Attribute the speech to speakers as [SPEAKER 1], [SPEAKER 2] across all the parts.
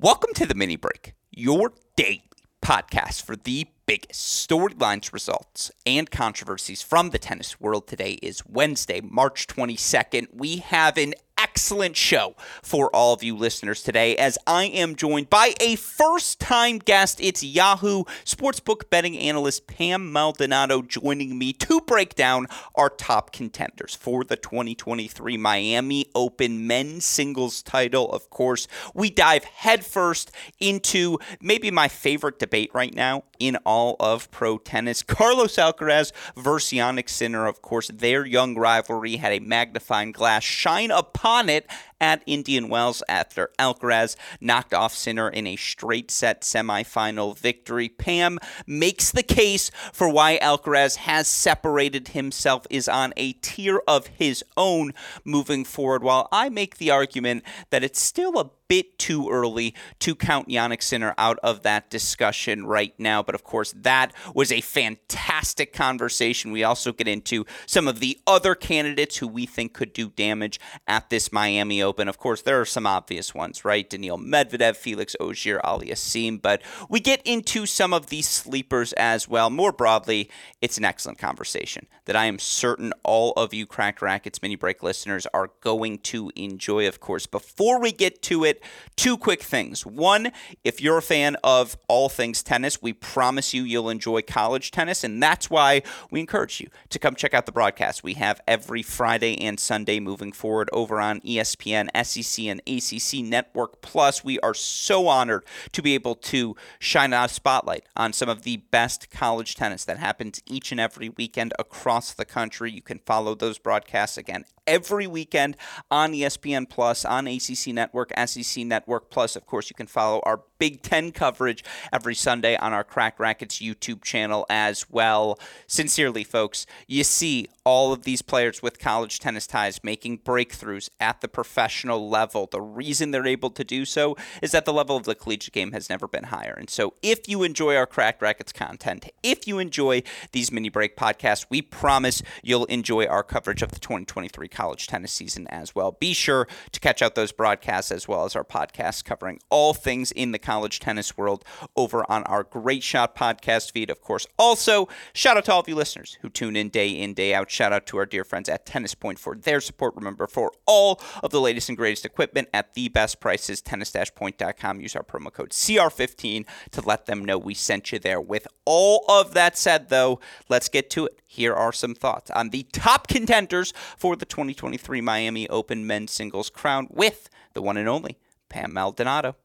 [SPEAKER 1] Welcome to the mini break, your daily podcast for the biggest storylines, results, and controversies from the tennis world. Today is Wednesday, March 22nd. We have an excellent show for all of you listeners today as I am joined by a first time guest. It's Yahoo Sportsbook betting analyst Pam Maldonado joining me to break down our top contenders for the 2023 Miami Open men's singles title. Of course, we dive headfirst into maybe my favorite debate right now in all of pro tennis Carlos Alcaraz versus Jannik Sinner. Of course, their young rivalry had a magnifying glass shine upon upon it at Indian Wells after Alcaraz knocked off Sinner in a straight set semifinal victory. Pam makes the case for why Alcaraz has separated himself, is on a tier of his own moving forward, while I make the argument that it's still a bit too early to count Jannik Sinner out of that discussion right now. But of course, that was a fantastic conversation. We also get into some of the other candidates who we think could do damage at this Miami Open. Of course, there are some obvious ones, right? Daniil Medvedev, Felix Auger, Aliassime. But we get into some of these sleepers as well. More broadly, it's an excellent conversation that I am certain all of you Crack Racquets mini break listeners are going to enjoy, of course. Before we get to it, two quick things. One, if you're a fan of all things tennis, we promise you you'll enjoy college tennis, and that's why we encourage you to come check out the broadcast we have every Friday and Sunday moving forward over on ESPN, SEC, and ACC Network Plus. We are so honored to be able to shine a spotlight on some of the best college tennis that happens each and every weekend across the country. You can follow those broadcasts again every weekend on ESPN Plus, on ACC Network, SEC Network Plus. Of course, you can follow our Big Ten coverage every Sunday on our Cracked Racquets YouTube channel as well. Sincerely, folks, you see all of these players with college tennis ties making breakthroughs at the professional level. The reason they're able to do so is that the level of the collegiate game has never been higher. And so, if you enjoy our Cracked Racquets content, if you enjoy these mini break podcasts, we promise you'll enjoy our coverage of the 2023 college tennis season as well. Be sure to catch out those broadcasts as well as our podcasts covering all things in the college tennis world over on our Great Shot podcast feed. Of course, also shout out to all of you listeners who tune in day in, day out. Shout out to our dear friends at Tennis Point for their support. Remember, for all of the latest and greatest equipment at the best prices, tennis-point.com. Use our promo code CR15 to let them know we sent you there. With all of that said, though, let's get to it. Here are some thoughts on the top contenders for the 2023 Miami Open men's singles crown with the one and only Pam Maldonado.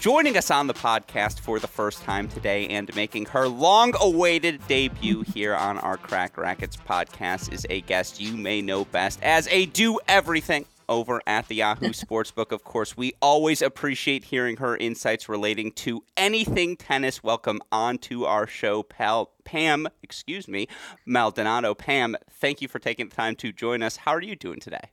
[SPEAKER 1] Joining us on the podcast for the first time today and making her long awaited debut here on our Crack Racquets podcast is a guest you may know best as a do everything over at the Yahoo Sportsbook. Of course, we always appreciate hearing her insights relating to anything tennis. Welcome on to our show, pal. Pam, excuse me, Maldonado. Pam, thank you for taking the time to join us. How are you doing today?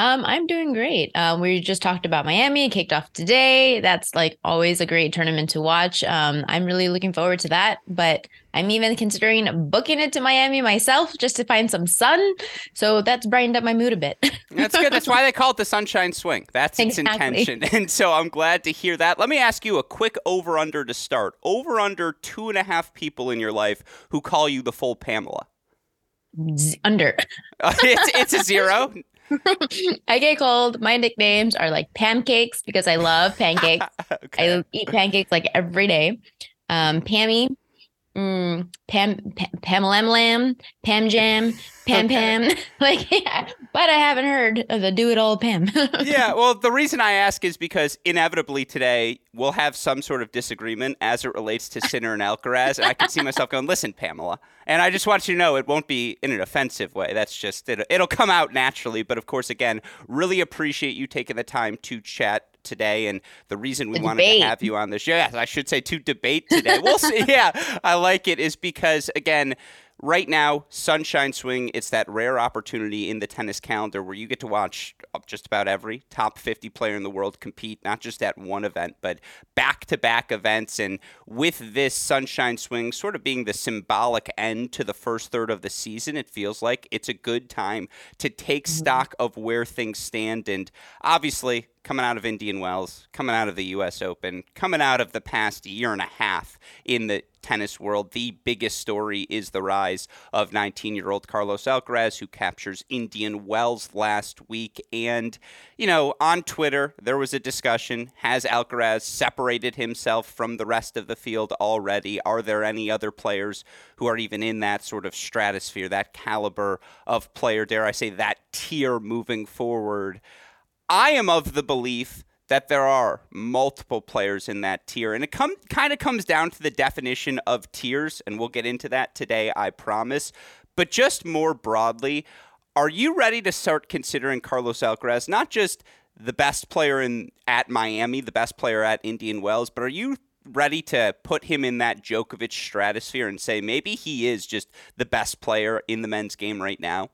[SPEAKER 2] Um, I'm doing great. Um, we just talked about Miami, kicked off today. That's like always a great tournament to watch. Um, I'm really looking forward to that. But I'm even considering booking it to Miami myself just to find some sun. So that's brightened up my mood a bit.
[SPEAKER 1] that's good. That's why they call it the Sunshine Swing. That's its exactly. intention. And so I'm glad to hear that. Let me ask you a quick over under to start. Over under two and a half people in your life who call you the full Pamela.
[SPEAKER 2] Z- under.
[SPEAKER 1] it's, it's a zero.
[SPEAKER 2] I get cold. My nicknames are like pancakes because I love pancakes. okay. I eat pancakes like every day. Um, Pammy, mm, Pam, Pam, Pam Lam Lam, Pam Jam, Pam Pam. like, yeah, but I haven't heard of the Do It All Pam.
[SPEAKER 1] yeah, well, the reason I ask is because inevitably today we'll have some sort of disagreement as it relates to Sinner and Alcaraz, and I can see myself going, "Listen, Pamela," and I just want you to know it won't be in an offensive way. That's just it, it'll come out naturally. But of course, again, really appreciate you taking the time to chat today and the reason we wanted
[SPEAKER 2] debate.
[SPEAKER 1] to have you on the show yes, i should say to debate today we'll see yeah i like it is because again right now sunshine swing it's that rare opportunity in the tennis calendar where you get to watch just about every top 50 player in the world compete not just at one event but back to back events. And with this sunshine swing sort of being the symbolic end to the first third of the season it feels like it's a good time to take mm-hmm. stock of where things stand. And obviously coming out of Indian Wells, coming out of the U.S. Open, coming out of the past year and a half in the tennis world, the biggest story is the rise of 19 year old Carlos Alcaraz, who captures Indian Wells last week. And, you know, on Twitter, there was a discussion Has Alcaraz separated himself from the rest of the field already? Are there any other players who are even in that sort of stratosphere, that caliber of player, dare I say, that tier moving forward? I am of the belief that there are multiple players in that tier, and it come kind of comes down to the definition of tiers, and we'll get into that today, I promise. But just more broadly, are you ready to start considering Carlos Alcaraz not just the best player in at Miami, the best player at Indian Wells, but are you ready to put him in that Djokovic stratosphere and say maybe he is just the best player in the men's game right now?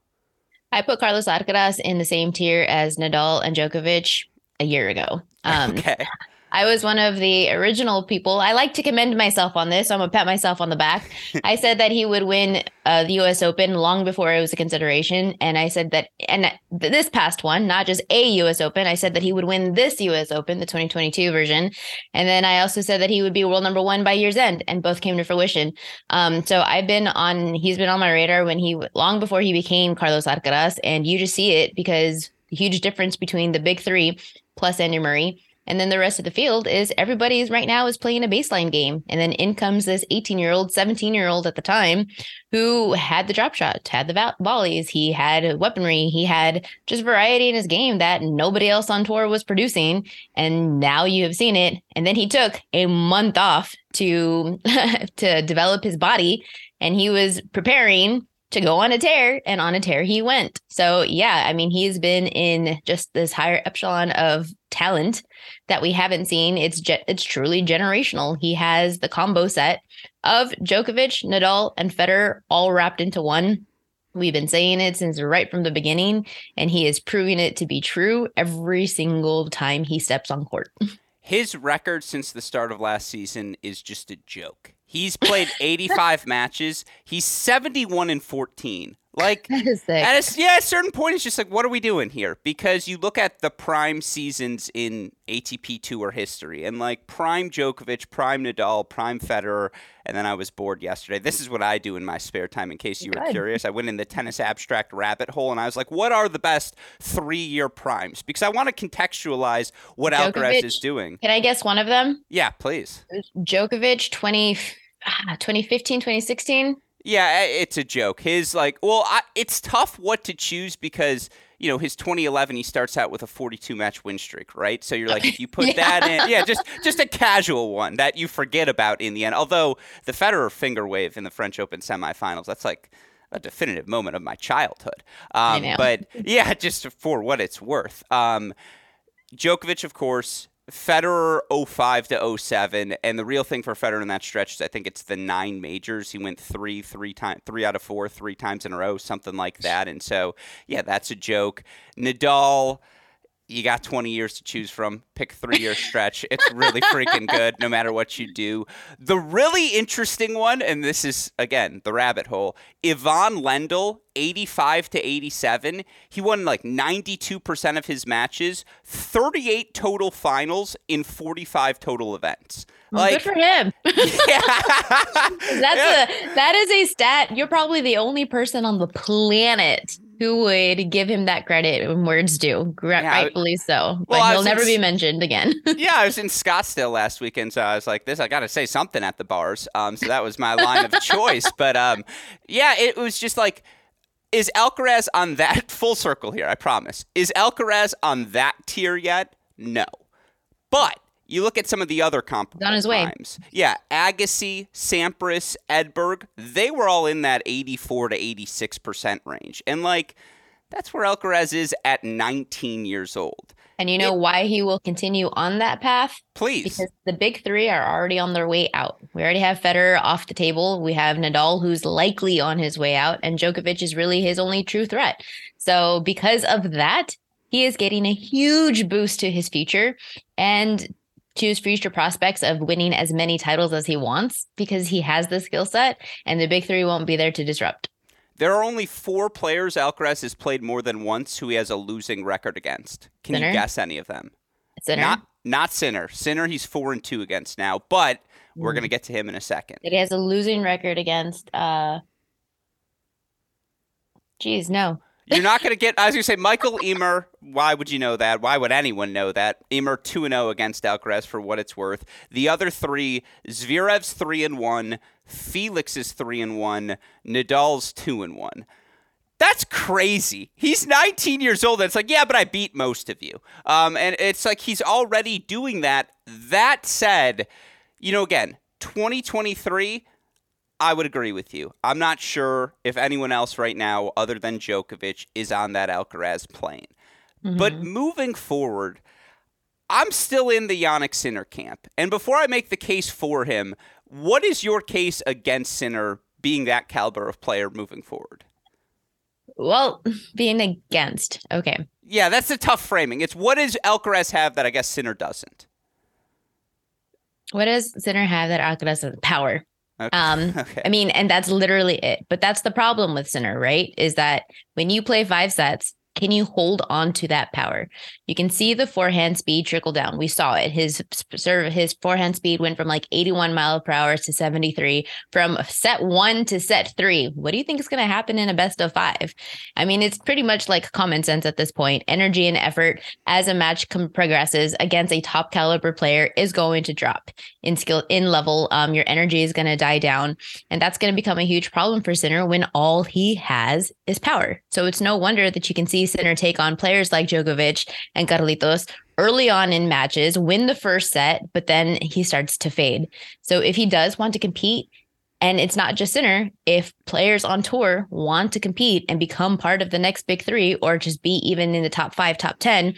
[SPEAKER 2] I put Carlos Alcaraz in the same tier as Nadal and Djokovic a year ago. Um,
[SPEAKER 1] okay.
[SPEAKER 2] I was one of the original people. I like to commend myself on this. So I'm gonna pat myself on the back. I said that he would win uh, the U.S. Open long before it was a consideration, and I said that, and this past one, not just a U.S. Open, I said that he would win this U.S. Open, the 2022 version, and then I also said that he would be world number one by year's end, and both came to fruition. Um, so I've been on. He's been on my radar when he long before he became Carlos Alcaraz, and you just see it because the huge difference between the big three plus Andy Murray and then the rest of the field is everybody's right now is playing a baseline game. And then in comes this 18 year old, 17 year old at the time who had the drop shot, had the volleys, he had weaponry, he had just variety in his game that nobody else on tour was producing. And now you have seen it. And then he took a month off to to develop his body and he was preparing to go on a tear and on a tear he went. So yeah, I mean he's been in just this higher echelon of talent that we haven't seen. It's ge- it's truly generational. He has the combo set of Djokovic, Nadal, and Federer all wrapped into one. We've been saying it since right from the beginning, and he is proving it to be true every single time he steps on court.
[SPEAKER 1] His record since the start of last season is just a joke. He's played 85 matches. He's 71 and 14. Like at a, yeah, at a certain point, it's just like, what are we doing here? Because you look at the prime seasons in ATP Tour history, and like prime Djokovic, prime Nadal, prime Federer, and then I was bored yesterday. This is what I do in my spare time. In case you Good. were curious, I went in the tennis abstract rabbit hole, and I was like, what are the best three-year primes? Because I want to contextualize what Djokovic, Alcaraz is doing.
[SPEAKER 2] Can I guess one of them?
[SPEAKER 1] Yeah, please.
[SPEAKER 2] Djokovic, 20, ah, 2015, 2016.
[SPEAKER 1] Yeah, it's a joke. His like, well, I, it's tough what to choose because you know his 2011 he starts out with a 42 match win streak, right? So you're like, if you put yeah. that in, yeah, just just a casual one that you forget about in the end. Although the Federer finger wave in the French Open semifinals, that's like a definitive moment of my childhood. Um, but yeah, just for what it's worth. Um, Djokovic, of course, Federer 05 to 07 and the real thing for Federer in that stretch is I think it's the nine majors. He went 3 3 times 3 out of 4 3 times in a row something like that and so yeah that's a joke. Nadal you got 20 years to choose from. Pick three year stretch. It's really freaking good no matter what you do. The really interesting one, and this is, again, the rabbit hole Ivan Lendl, 85 to 87. He won like 92% of his matches, 38 total finals in 45 total events.
[SPEAKER 2] Like, Good for him. Yeah. That's yeah. a that is a stat. You're probably the only person on the planet who would give him that credit when words due, yeah, rightfully so. But well, he'll never in, be mentioned again.
[SPEAKER 1] yeah, I was in Scottsdale last weekend, so I was like, "This, I got to say something at the bars." Um, so that was my line of choice. But um, yeah, it was just like, is Alcaraz on that full circle here? I promise. Is Alcaraz on that tier yet? No, but you look at some of the other comparable on his times. Way. Yeah, Agassi, Sampras, Edberg, they were all in that 84 to 86% range. And like that's where Alcaraz is at 19 years old.
[SPEAKER 2] And you know it, why he will continue on that path?
[SPEAKER 1] Please.
[SPEAKER 2] Because the big 3 are already on their way out. We already have Federer off the table. We have Nadal who's likely on his way out and Djokovic is really his only true threat. So because of that, he is getting a huge boost to his future and his future prospects of winning as many titles as he wants because he has the skill set and the big three won't be there to disrupt.
[SPEAKER 1] There are only four players Alcaraz has played more than once who he has a losing record against. Can Sinner? you guess any of them?
[SPEAKER 2] Sinner?
[SPEAKER 1] Not not Sinner. Sinner he's four and two against now, but we're mm. gonna get to him in a second.
[SPEAKER 2] That he has a losing record against uh Geez, no.
[SPEAKER 1] You're not going to get. Going to say Michael Ymer. Why would you know that? Why would anyone know that? Ymer two and zero oh against Alcaraz for what it's worth. The other three: Zverev's three and one, Felix's three and one, Nadal's two and one. That's crazy. He's 19 years old. And it's like, yeah, but I beat most of you. Um, and it's like he's already doing that. That said, you know, again, 2023 I would agree with you. I'm not sure if anyone else right now, other than Djokovic, is on that Alcaraz plane. Mm-hmm. But moving forward, I'm still in the Jannik Sinner camp. And before I make the case for him, what is your case against Sinner being that caliber of player moving forward?
[SPEAKER 2] Well, being against. Okay.
[SPEAKER 1] Yeah, that's a tough framing. It's what does Alcaraz have that I guess Sinner doesn't?
[SPEAKER 2] What does Sinner have that Alcaraz has? Power.
[SPEAKER 1] Okay.
[SPEAKER 2] Um, okay. I mean, and that's literally it. But that's the problem with Sinner, right? Is that when you play five sets, can you hold on to that power? You can see the forehand speed trickle down. We saw it. His serve, his forehand speed went from like 81 mile per hour to 73 from set one to set three. What do you think is going to happen in a best of five? I mean, it's pretty much like common sense at this point. Energy and effort as a match com- progresses against a top caliber player is going to drop in skill, in level. Um, your energy is going to die down, and that's going to become a huge problem for Sinner when all he has is power. So it's no wonder that you can see Sinner take on players like Djokovic and Carlitos early on in matches, win the first set, but then he starts to fade. So if he does want to compete, and it's not just Sinner, if players on tour want to compete and become part of the next big three, or just be even in the top five, top ten,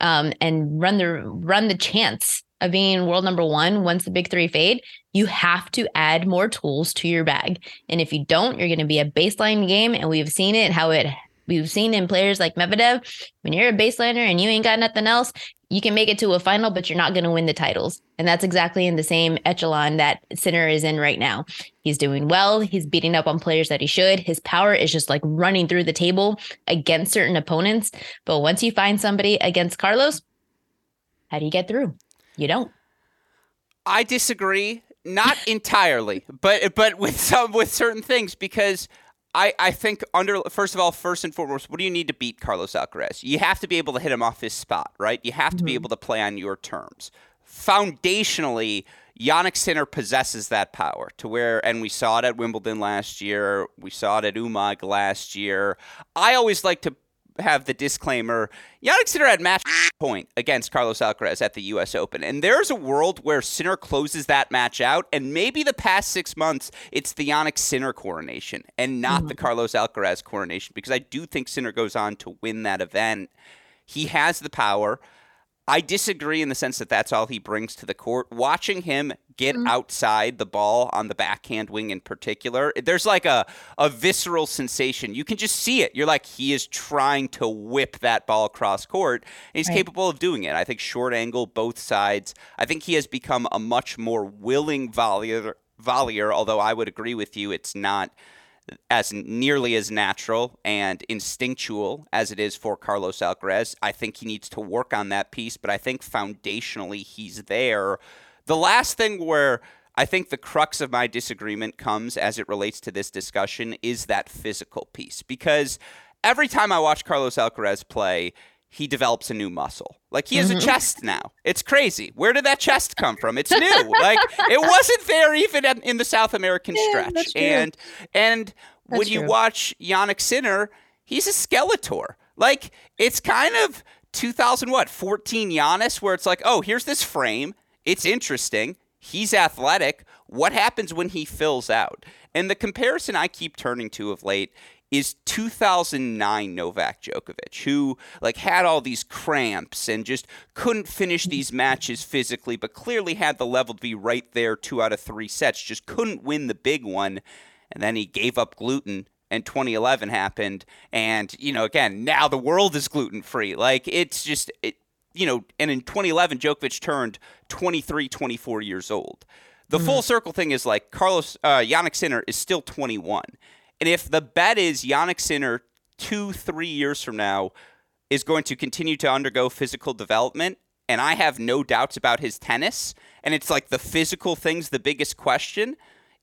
[SPEAKER 2] um, and run the run the chance of being world number one once the big three fade, you have to add more tools to your bag. And if you don't, you're going to be a baseline game. And we've seen it how it we've seen in players like Medvedev, when you're a baseliner and you ain't got nothing else, you can make it to a final, but you're not going to win the titles. And that's exactly in the same echelon that Sinner is in right now. He's doing well. He's beating up on players that he should. His power is just like running through the table against certain opponents. But once you find somebody against Carlos, how do you get through? You don't.
[SPEAKER 1] I disagree, not entirely, but but with some with certain things because I, I think under first of all, first and foremost, what do you need to beat Carlos Alcaraz? You have to be able to hit him off his spot, right? You have to mm-hmm. be able to play on your terms. Foundationally, Jannik Sinner possesses that power to where, and we saw it at Wimbledon last year. We saw it at Umag last year. I always like to have the disclaimer Jannik Sinner had match point against Carlos Alcaraz at the U.S. Open. And there's a world where Sinner closes that match out. And maybe the past six months, it's the Jannik Sinner coronation and not mm-hmm. the Carlos Alcaraz coronation because I do think Sinner goes on to win that event. He has the power. I disagree in the sense that that's all he brings to the court. Watching him get mm-hmm. outside the ball on the backhand wing in particular, there's like a, a visceral sensation. You can just see it. You're like, he is trying to whip that ball across court, and he's right. capable of doing it. I think short angle, both sides. I think he has become a much more willing volleyer, volleyer although I would agree with you, it's not – as nearly as natural and instinctual as it is for Carlos Alcaraz. I think he needs to work on that piece, but I think foundationally he's there. The last thing where I think the crux of my disagreement comes as it relates to this discussion is that physical piece because every time I watch Carlos Alcaraz play, he develops a new muscle. Like he has mm-hmm. a chest now. It's crazy. Where did that chest come from? It's new. like it wasn't there even in the South American yeah, stretch. And and that's when true. you watch Jannik Sinner, he's a Skeletor. Like it's kind of 2000 what 14 Giannis where it's like, "Oh, here's this frame. It's interesting. He's athletic. What happens when he fills out?" And the comparison I keep turning to of late is 2009 Novak Djokovic, who like had all these cramps and just couldn't finish these matches physically, but clearly had the level to be right there, two out of three sets, just couldn't win the big one, and then he gave up gluten. And 2011 happened, and you know, again, now the world is gluten free. Like it's just, it, you know, and in 2011, Djokovic turned 23, 24 years old. The mm-hmm. full circle thing is like Carlos uh, Jannik Sinner is still 21 and if the bet is Jannik Sinner two, three years from now is going to continue to undergo physical development, and I have no doubts about his tennis, and it's like the physical thing's the biggest question,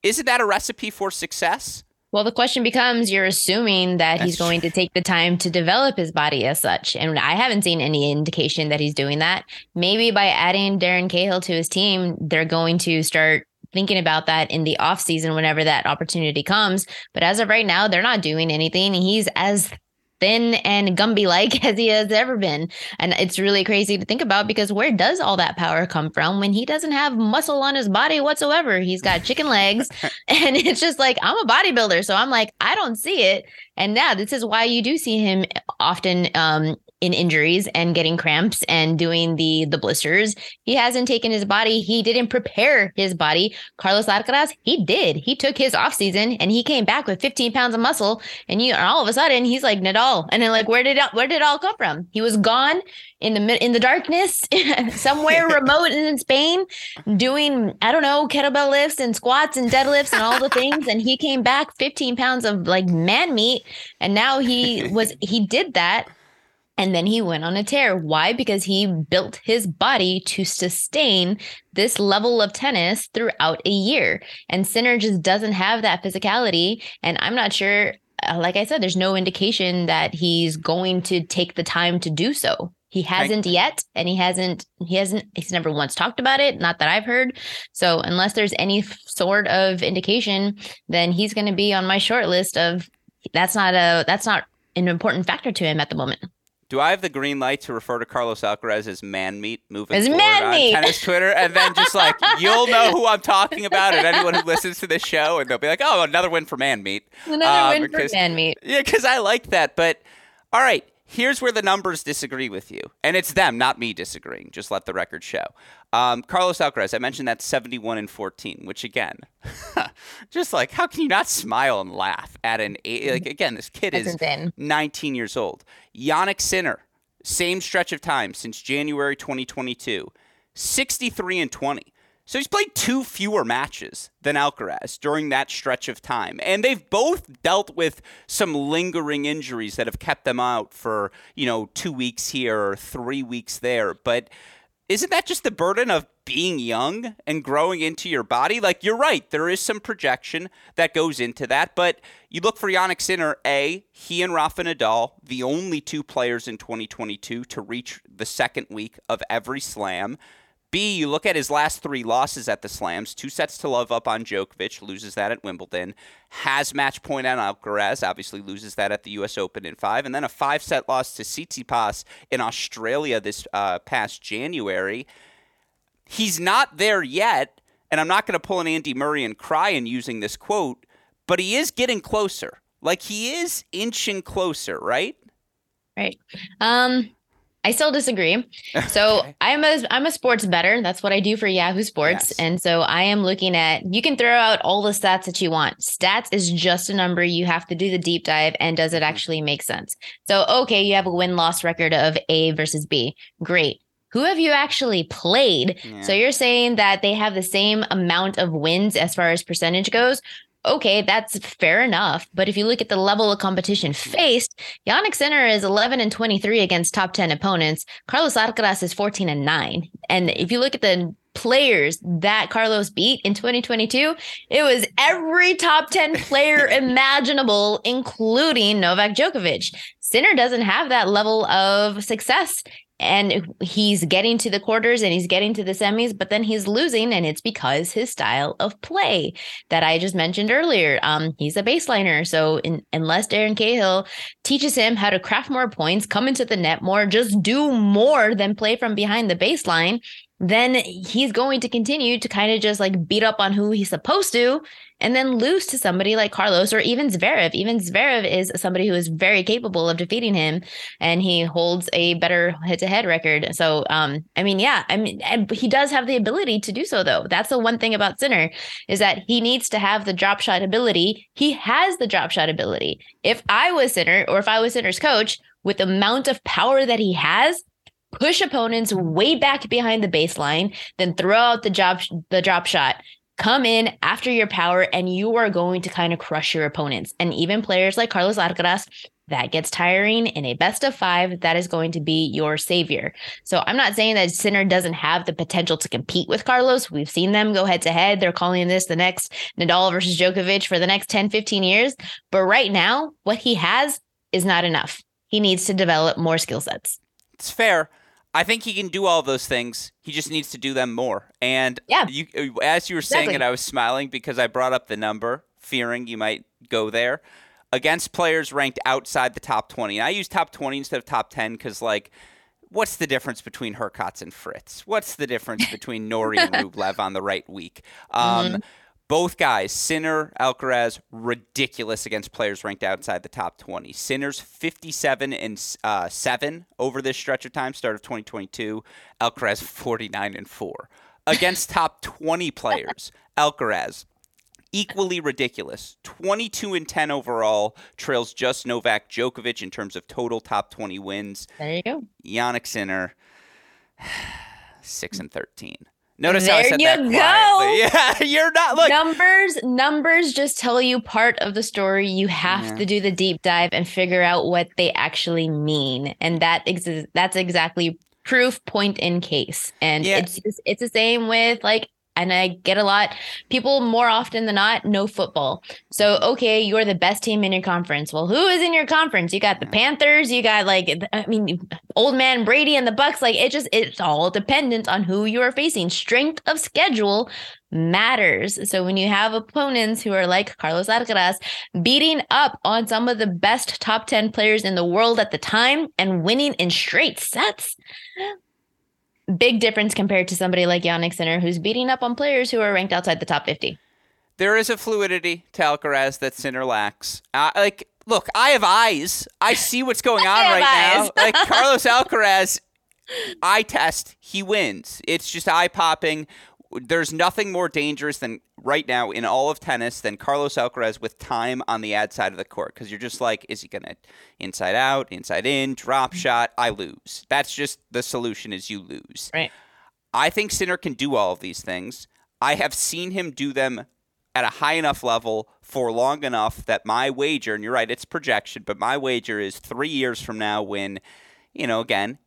[SPEAKER 1] isn't that a recipe for success?
[SPEAKER 2] Well, the question becomes you're assuming that That's he's going to take the time to develop his body as such. And I haven't seen any indication that he's doing that. Maybe by adding Darren Cahill to his team, they're going to start thinking about that in the off season whenever that opportunity comes. But as of right now, they're not doing anything. He's as thin and Gumby like as he has ever been. And it's really crazy to think about because where does all that power come from when he doesn't have muscle on his body whatsoever? He's got chicken legs. and it's just like, I'm a bodybuilder. So I'm like, I don't see it. And now this is why you do see him often um, in injuries and getting cramps and doing the the blisters. He hasn't taken his body. He didn't prepare his body. Carlos Alcaraz, he did. He took his off season and he came back with 15 pounds of muscle. And you, and all of a sudden, he's like Nadal. And then like, where did it, where did it all come from? He was gone in the in the darkness, somewhere remote in Spain, doing I don't know kettlebell lifts and squats and deadlifts and all the things. And he came back 15 pounds of like man meat. And now he was he did that and then he went on a tear. Why? Because he built his body to sustain this level of tennis throughout a year. And Sinner just doesn't have that physicality. And I'm not sure, uh, like I said, there's no indication that he's going to take the time to do so. He hasn't yet, and he hasn't, he hasn't, he's never once talked about it, not that I've heard. So unless there's any sort of indication, then he's going to be on my short list of that's not a, that's not an important factor to him at the moment.
[SPEAKER 1] Do I have the green light to refer to Carlos Alcaraz as man meat moving as forward man on meat. tennis Twitter, and then just like you'll know who I'm talking about, and anyone who listens to this show, and they'll be like, "Oh, another win for man meat."
[SPEAKER 2] Another uh, win because, for man meat.
[SPEAKER 1] Yeah, because I like that. But all right, here's where the numbers disagree with you, and it's them, not me, disagreeing. Just let the record show. Um, Carlos Alcaraz, I mentioned that 71 and 14, which again, just like how can you not smile and laugh at an eight? Like again, this kid That's is insane. 19 years old. Jannik Sinner, same stretch of time since January 2022, 63 and 20. So he's played two fewer matches than Alcaraz during that stretch of time. And they've both dealt with some lingering injuries that have kept them out for, you know, two weeks here or three weeks there. But isn't that just the burden of being young and growing into your body? Like, you're right. There is some projection that goes into that. But you look for Jannik Sinner, A, he and Rafa Nadal, the only two players in 2022 to reach the second week of every slam. B, you look at his last three losses at the Slams, two sets to love up on Djokovic, loses that at Wimbledon, has match point on Alcaraz, obviously loses that at the U.S. Open in five, and then a five set loss to Tsitsipas in Australia this uh, past January. He's not there yet, and I'm not going to pull an Andy Murray and cry in using this quote, but he is getting closer. Like he is inching closer, right?
[SPEAKER 2] Right. Um, I still disagree. So okay. I'm a I'm a sports better. That's what I do for Yahoo Sports. Yes. And so I am looking at you can throw out all the stats that you want. Stats is just a number. You have to do the deep dive and does it mm-hmm. actually make sense? So okay, you have a win-loss record of A versus B. Great. Who have you actually played? Yeah. So you're saying that they have the same amount of wins as far as percentage goes. Okay, that's fair enough. But if you look at the level of competition faced, Jannik Sinner is 11 and 23 against top 10 opponents. Carlos Alcaraz is 14 and 9. And if you look at the players that Carlos beat in 2022, it was every top 10 player imaginable, including Novak Djokovic. Sinner doesn't have that level of success and he's getting to the quarters and he's getting to the semis, but then he's losing, and it's because his style of play that I just mentioned earlier. Um, he's a baseliner, so in, unless Darren Cahill teaches him how to craft more points, come into the net more, just do more than play from behind the baseline, then he's going to continue to kind of just like beat up on who he's supposed to and then lose to somebody like Carlos or even Zverev. Even Zverev is somebody who is very capable of defeating him and he holds a better head to head record. So, um, I mean, yeah, I mean, he does have the ability to do so, though. That's the one thing about Sinner is that he needs to have the drop shot ability. He has the drop shot ability. If I was Sinner or if I was Sinner's coach, with the amount of power that he has, push opponents way back behind the baseline, then throw out the drop the drop shot come in after your power and you are going to kind of crush your opponents. And even players like Carlos Alcaraz, that gets tiring in a best of five, that is going to be your savior. So I'm not saying that Sinner doesn't have the potential to compete with Carlos. We've seen them go head to head. They're calling this the next Nadal versus Djokovic for the next 10, 15 years. But right now, what he has is not enough. He needs to develop more skill sets.
[SPEAKER 1] It's fair. I think he can do all those things. He just needs to do them more. And
[SPEAKER 2] yeah.
[SPEAKER 1] you, as you were saying exactly. it, I was smiling because I brought up the number, fearing you might go there. Against players ranked outside the top 20. And I use top 20 instead of top 10 because, like, what's the difference between Hurkacz and Fritz? What's the difference between Norrie and Rublev on the right week? Um, mm-hmm. Both guys, Sinner, Alcaraz, ridiculous against players ranked outside the top 20. Sinner's 57 and uh, 7 over this stretch of time, start of 2022. Alcaraz 49 and 4. Against top 20 players, Alcaraz equally ridiculous. 22 and 10 overall, trails just Novak Djokovic in terms of total top 20 wins.
[SPEAKER 2] There you go.
[SPEAKER 1] Jannik Sinner 6 and 13. Notice
[SPEAKER 2] there
[SPEAKER 1] how I said
[SPEAKER 2] you
[SPEAKER 1] that
[SPEAKER 2] go.
[SPEAKER 1] quietly. Yeah, you're not like
[SPEAKER 2] numbers. Numbers just tell you part of the story. You have yeah. to do the deep dive and figure out what they actually mean, and that ex- that's exactly proof point in case. And yeah. it's it's the same with like and I get a lot people more often than not know football. So okay, you're the best team in your conference. Well, who is in your conference? You got the Panthers, you got like I mean old man Brady and the Bucs like it just it's all dependent on who you are facing. Strength of schedule matters. So when you have opponents who are like Carlos Alcaraz beating up on some of the best top 10 players in the world at the time and winning in straight sets, big difference compared to somebody like Jannik Sinner, who's beating up on players who are ranked outside the top 50.
[SPEAKER 1] There is a fluidity to Alcaraz that Sinner lacks. Uh, like, look, I have eyes. I see what's going on right now. Like Carlos Alcaraz, eye test, he wins. It's just eye popping there's nothing more dangerous than right now in all of tennis than Carlos Alcaraz with time on the ad side of the court because you're just like, is he gonna inside out, inside in, drop mm-hmm. shot? I lose. That's just the solution is you lose.
[SPEAKER 2] Right.
[SPEAKER 1] I think Sinner can do all of these things. I have seen him do them at a high enough level for long enough that my wager, and you're right, it's projection, but my wager is three years from now when, you know, again,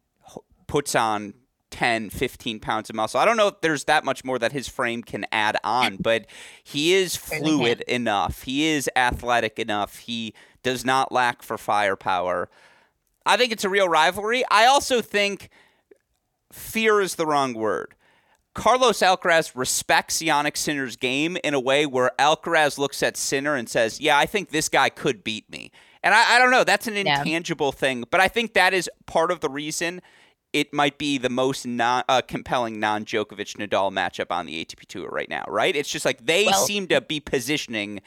[SPEAKER 1] puts on 10, 15 pounds of muscle. I don't know if there's that much more that his frame can add on, but he is fluid enough. He is athletic enough. He does not lack for firepower. I think it's a real rivalry. I also think fear is the wrong word. Carlos Alcaraz respects Jannik Sinner's game in a way where Alcaraz looks at Sinner and says, Yeah, I think this guy could beat me. And I, I don't know, that's an intangible yeah. thing, but I think that is part of the reason it might be the most non, uh, compelling non Djokovic Nadal matchup on the ATP Tour right now, right? It's just like they well, seem to be positioning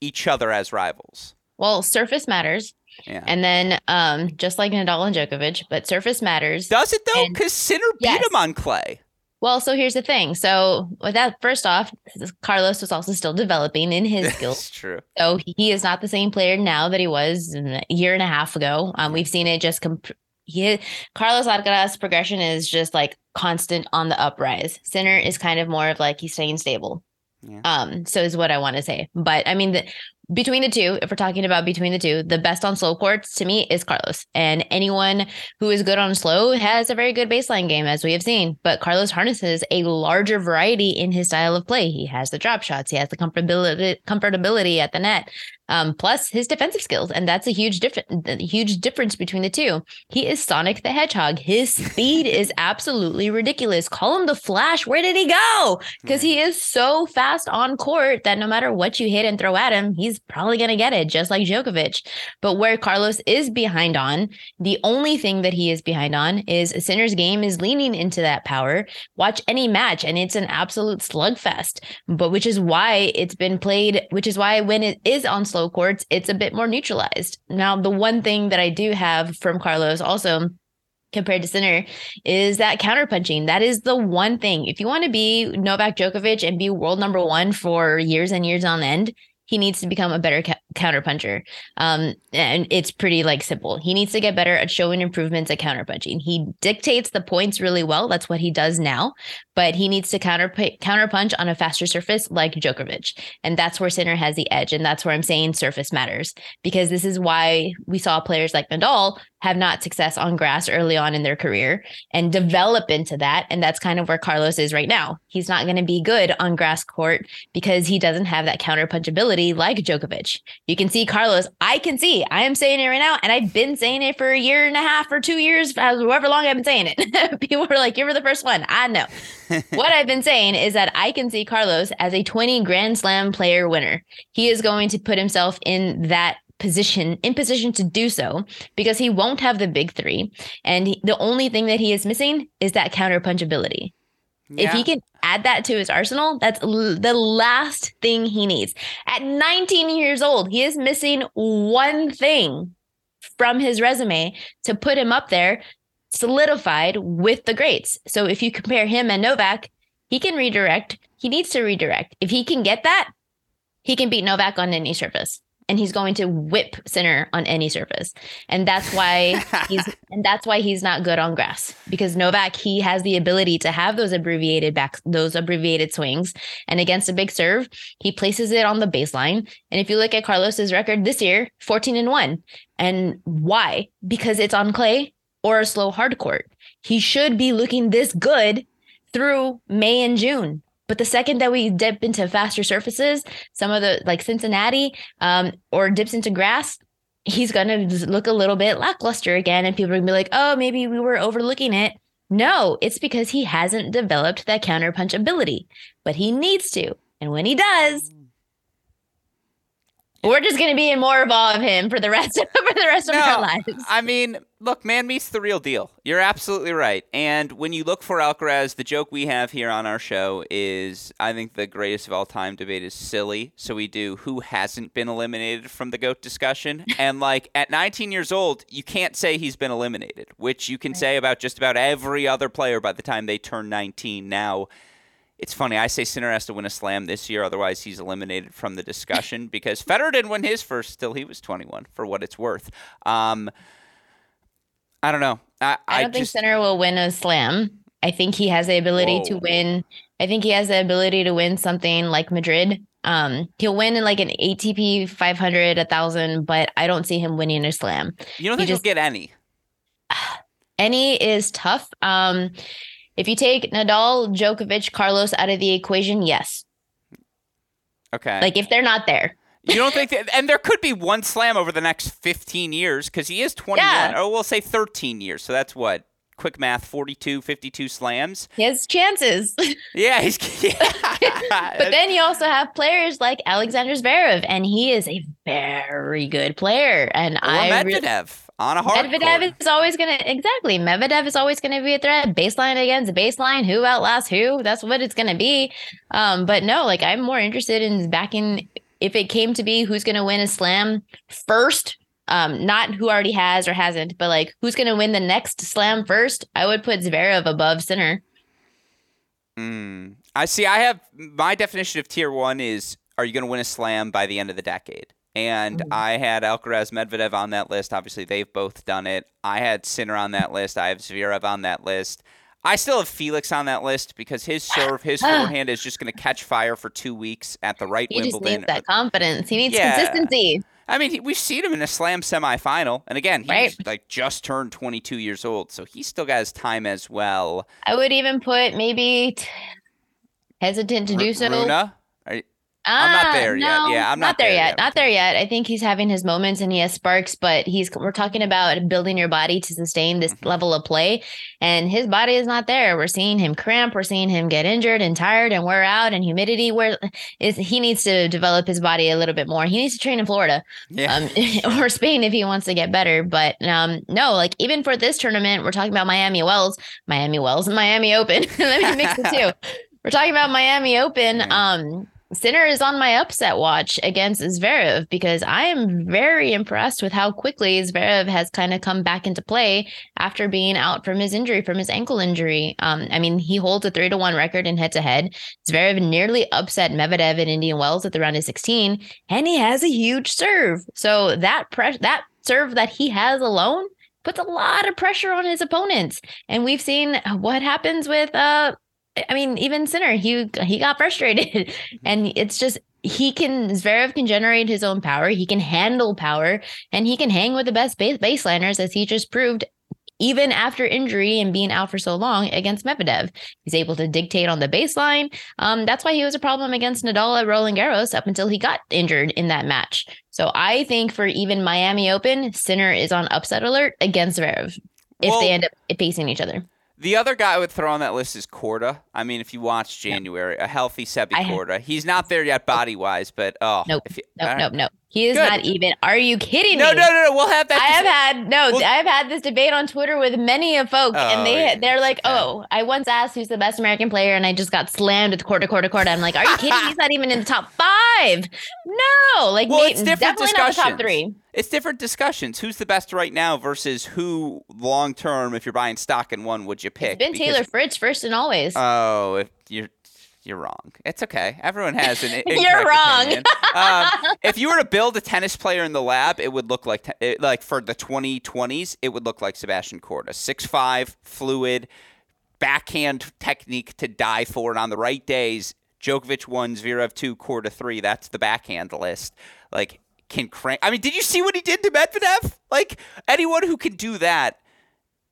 [SPEAKER 1] each other as rivals.
[SPEAKER 2] Well, surface matters. Yeah. And then um, just like Nadal and Djokovic, but surface matters.
[SPEAKER 1] Does it though? Because Sinner beat yes. him on clay.
[SPEAKER 2] Well, so here's the thing. So with that, first off, Carlos was also still developing in his skills.
[SPEAKER 1] That's true.
[SPEAKER 2] So he is not the same player now that he was a year and a half ago. Um, we've seen it just comp- he Carlos Alcaraz progression is just like constant on the uprise. Sinner is kind of more of like he's staying stable. Yeah. Um, so is what I want to say. But I mean, the, between the two, if we're talking about between the two, the best on slow courts to me is Carlos. And anyone who is good on slow has a very good baseline game, as we have seen. But Carlos harnesses a larger variety in his style of play. He has the drop shots, he has the comfortability comfortability at the net um, plus his defensive skills, and that's a huge difference. Huge difference between the two. He is Sonic the Hedgehog. His speed is absolutely ridiculous. Call him the Flash. Where did he go? Because he is so fast on court that no matter what you hit and throw at him, he's probably going to get it, just like Djokovic. But where Carlos is behind on, the only thing that he is behind on is Sinner's game is leaning into that power. Watch any match, and it's an absolute slugfest. But which is why it's been played. Which is why when it is on slow courts, it's a bit more neutralized. Now, the one thing that I do have from Carlos also compared to Sinner is that counterpunching. That is the one thing. If you want to be Novak Djokovic and be world number one for years and years on end, he needs to become a better counterpuncher. Um, and it's pretty like simple. He needs to get better at showing improvements at counterpunching. He dictates the points really well. That's what he does now. But he needs to counter counterpunch on a faster surface like Djokovic, and that's where Sinner has the edge. And that's where I'm saying surface matters because this is why we saw players like Nadal have not success on grass early on in their career and develop into that. And that's kind of where Carlos is right now. He's not going to be good on grass court because he doesn't have that counterpunchability like Djokovic. You can see Carlos. I can see. I am saying it right now, and I've been saying it for a year and a half or two years, however long I've been saying it. People are like, "You're the first one." I know. what I've been saying is that I can see Carlos as a 20 Grand Slam player winner. He is going to put himself in that position in position to do so because he won't have the big three and he, the only thing that he is missing is that counter punchability yeah. if he can add that to his arsenal that's l- the last thing he needs. At 19 years old he is missing one thing from his resume to put him up there solidified with the greats. So if you compare him and novak he can redirect. He needs to redirect. If he can get that he can beat novak on any surface and he's going to whip Sinner on any surface. And that's why he's and that's why he's not good on grass because Novak he has the ability to have those abbreviated back those abbreviated swings and against a big serve, he places it on the baseline. And if you look at Carlos's record this year, 14 and 1. And why? Because it's on clay or a slow hard court. He should be looking this good through May and June. But the second that we dip into faster surfaces, some of the like Cincinnati, um, or dips into grass, he's gonna look a little bit lackluster again, and people are gonna be like, "Oh, maybe we were overlooking it." No, it's because he hasn't developed that counterpunch ability, but he needs to. And when he does, we're just going to be in more of all of him for the rest of, for the rest no, of our lives.
[SPEAKER 1] I mean, look, man meets the real deal. You're absolutely right. And when you look for Alcaraz, the joke we have here on our show is I think the greatest of all time debate is silly. So we do who hasn't been eliminated from the GOAT discussion. and like at 19 years old, you can't say he's been eliminated, which you can say about just about every other player by the time they turn 19 now it's funny. I say Sinner has to win a slam this year, otherwise he's eliminated from the discussion because Federer didn't win his first. till he was 21 for what it's worth. Um, I don't know.
[SPEAKER 2] I, I don't I think just, Sinner will win a slam. I think he has the ability whoa. to win. I think he has the ability to win something like Madrid. Um, he'll win in like an ATP 500, a thousand, but I don't see him winning a slam.
[SPEAKER 1] You don't think he just, he'll get any?
[SPEAKER 2] Any is tough. Um, if you take Nadal, Djokovic, Carlos out of the equation, yes.
[SPEAKER 1] Okay.
[SPEAKER 2] Like if they're not there.
[SPEAKER 1] You don't think that, and there could be one slam over the next 15 years because he is 21. Yeah. Oh, we'll say 13 years. So that's what? Quick math 42, 52 slams.
[SPEAKER 2] His chances.
[SPEAKER 1] Yeah. He's,
[SPEAKER 2] yeah. but then you also have players like Alexander Zverev, and he is a very good player. And
[SPEAKER 1] or
[SPEAKER 2] I.
[SPEAKER 1] Medvedev. Really, on a hard
[SPEAKER 2] Medvedev
[SPEAKER 1] court.
[SPEAKER 2] is always going to exactly. Medvedev is always going to be a threat. Baseline against baseline. Who outlasts who? That's what it's going to be. Um, but no, like I'm more interested in backing. If it came to be who's going to win a slam first, um, not who already has or hasn't, but like who's going to win the next slam first, I would put Zverev above Sinner.
[SPEAKER 1] Mm. I see. I have my definition of tier one is: Are you going to win a slam by the end of the decade? And mm-hmm. I had Alcaraz Medvedev on that list. Obviously, they've both done it. I had Sinner on that list. I have Zverev on that list. I still have Felix on that list because his serve, his forehand is just going to catch fire for two weeks at the right Wimbledon.
[SPEAKER 2] He
[SPEAKER 1] Wimbledon.
[SPEAKER 2] just needs that confidence. He needs
[SPEAKER 1] Yeah.
[SPEAKER 2] consistency.
[SPEAKER 1] I mean, we've seen him in a Slam semifinal, and again, he's
[SPEAKER 2] Right.
[SPEAKER 1] like just turned 22 years old, so he's still got his time as well.
[SPEAKER 2] I would even put maybe t- hesitant to do so.
[SPEAKER 1] Rune, I'm not
[SPEAKER 2] Ah,
[SPEAKER 1] there yet. Yeah, I'm not
[SPEAKER 2] there
[SPEAKER 1] there
[SPEAKER 2] yet.
[SPEAKER 1] yet
[SPEAKER 2] Not there yet. I think he's having his moments and he has sparks, but he's we're talking about building your body to sustain this
[SPEAKER 1] Mhm.
[SPEAKER 2] level of play, and his body is not there. We're seeing him cramp. We're seeing him get injured and tired and wear out and humidity. Where is he needs to develop his body a little bit more. He needs to train in Florida
[SPEAKER 1] yeah,
[SPEAKER 2] um, or Spain if he wants to get better. But um, no, like even for this tournament, we're talking about Miami Wells, Miami Wells, and Miami Open. Let me mix the two. We're talking about Miami Open. Um, Sinner is on my upset watch against Zverev because I am very impressed with how quickly Zverev has kind of come back into play after being out from his injury, from his ankle injury. Um, I mean, he holds a three to one record in head to head. Zverev nearly upset Medvedev in Indian Wells at the round of 16, and he has a huge serve. So that press that serve that he has alone puts a lot of pressure on his opponents. And we've seen what happens with uh I mean, even Sinner, he he got frustrated. and it's just he can Zverev can generate his own power, he can handle power, and he can hang with the best base baseliners as he just proved even after injury and being out for so long against Medvedev. He's able to dictate on the baseline. Um, that's why he was a problem against Nadal at Roland Garros up until he got injured in that match. So I think for even Miami Open, Sinner is on upset alert against Zverev if
[SPEAKER 1] Well-
[SPEAKER 2] they end up facing each other.
[SPEAKER 1] The other guy I would throw on that list is Korda. I mean, if you watch January, a healthy Sebi Korda. He's not there yet body wise, but oh,
[SPEAKER 2] Nope.
[SPEAKER 1] you-
[SPEAKER 2] Nope,
[SPEAKER 1] right.
[SPEAKER 2] nope, nope. He is
[SPEAKER 1] Good.
[SPEAKER 2] not even. Are you kidding
[SPEAKER 1] No,
[SPEAKER 2] me?
[SPEAKER 1] no, no, no. We'll have that.
[SPEAKER 2] I have had no.
[SPEAKER 1] Well-
[SPEAKER 2] I've had this debate on Twitter with many of folk,
[SPEAKER 1] Oh,
[SPEAKER 2] and they
[SPEAKER 1] yeah,
[SPEAKER 2] they're like. "Oh, I once asked who's the best American player, and I just got slammed at with Korda, Korda, Korda." I'm like, "Are you kidding? He's not even in the top five. No, like
[SPEAKER 1] Well,
[SPEAKER 2] may-
[SPEAKER 1] it's different
[SPEAKER 2] definitely not the top three.
[SPEAKER 1] It's different discussions. Who's the best right now versus who long term? If you're buying stock in one, would you pick?
[SPEAKER 2] It's been
[SPEAKER 1] Because-
[SPEAKER 2] Taylor Fritz first and always.
[SPEAKER 1] Oh, if you're you're wrong. It's okay. Everyone has an.
[SPEAKER 2] You're wrong.
[SPEAKER 1] um, if you were to build a tennis player in the lab, it would look like te- it, like for the 2020s, it would look like Sebastian Korda, six five, fluid, backhand technique to die for, and on the right days, Djokovic one, Zverev two, Korda three. That's the backhand list. Like can crank. I mean, did you see what he did to Medvedev? Like anyone who can do that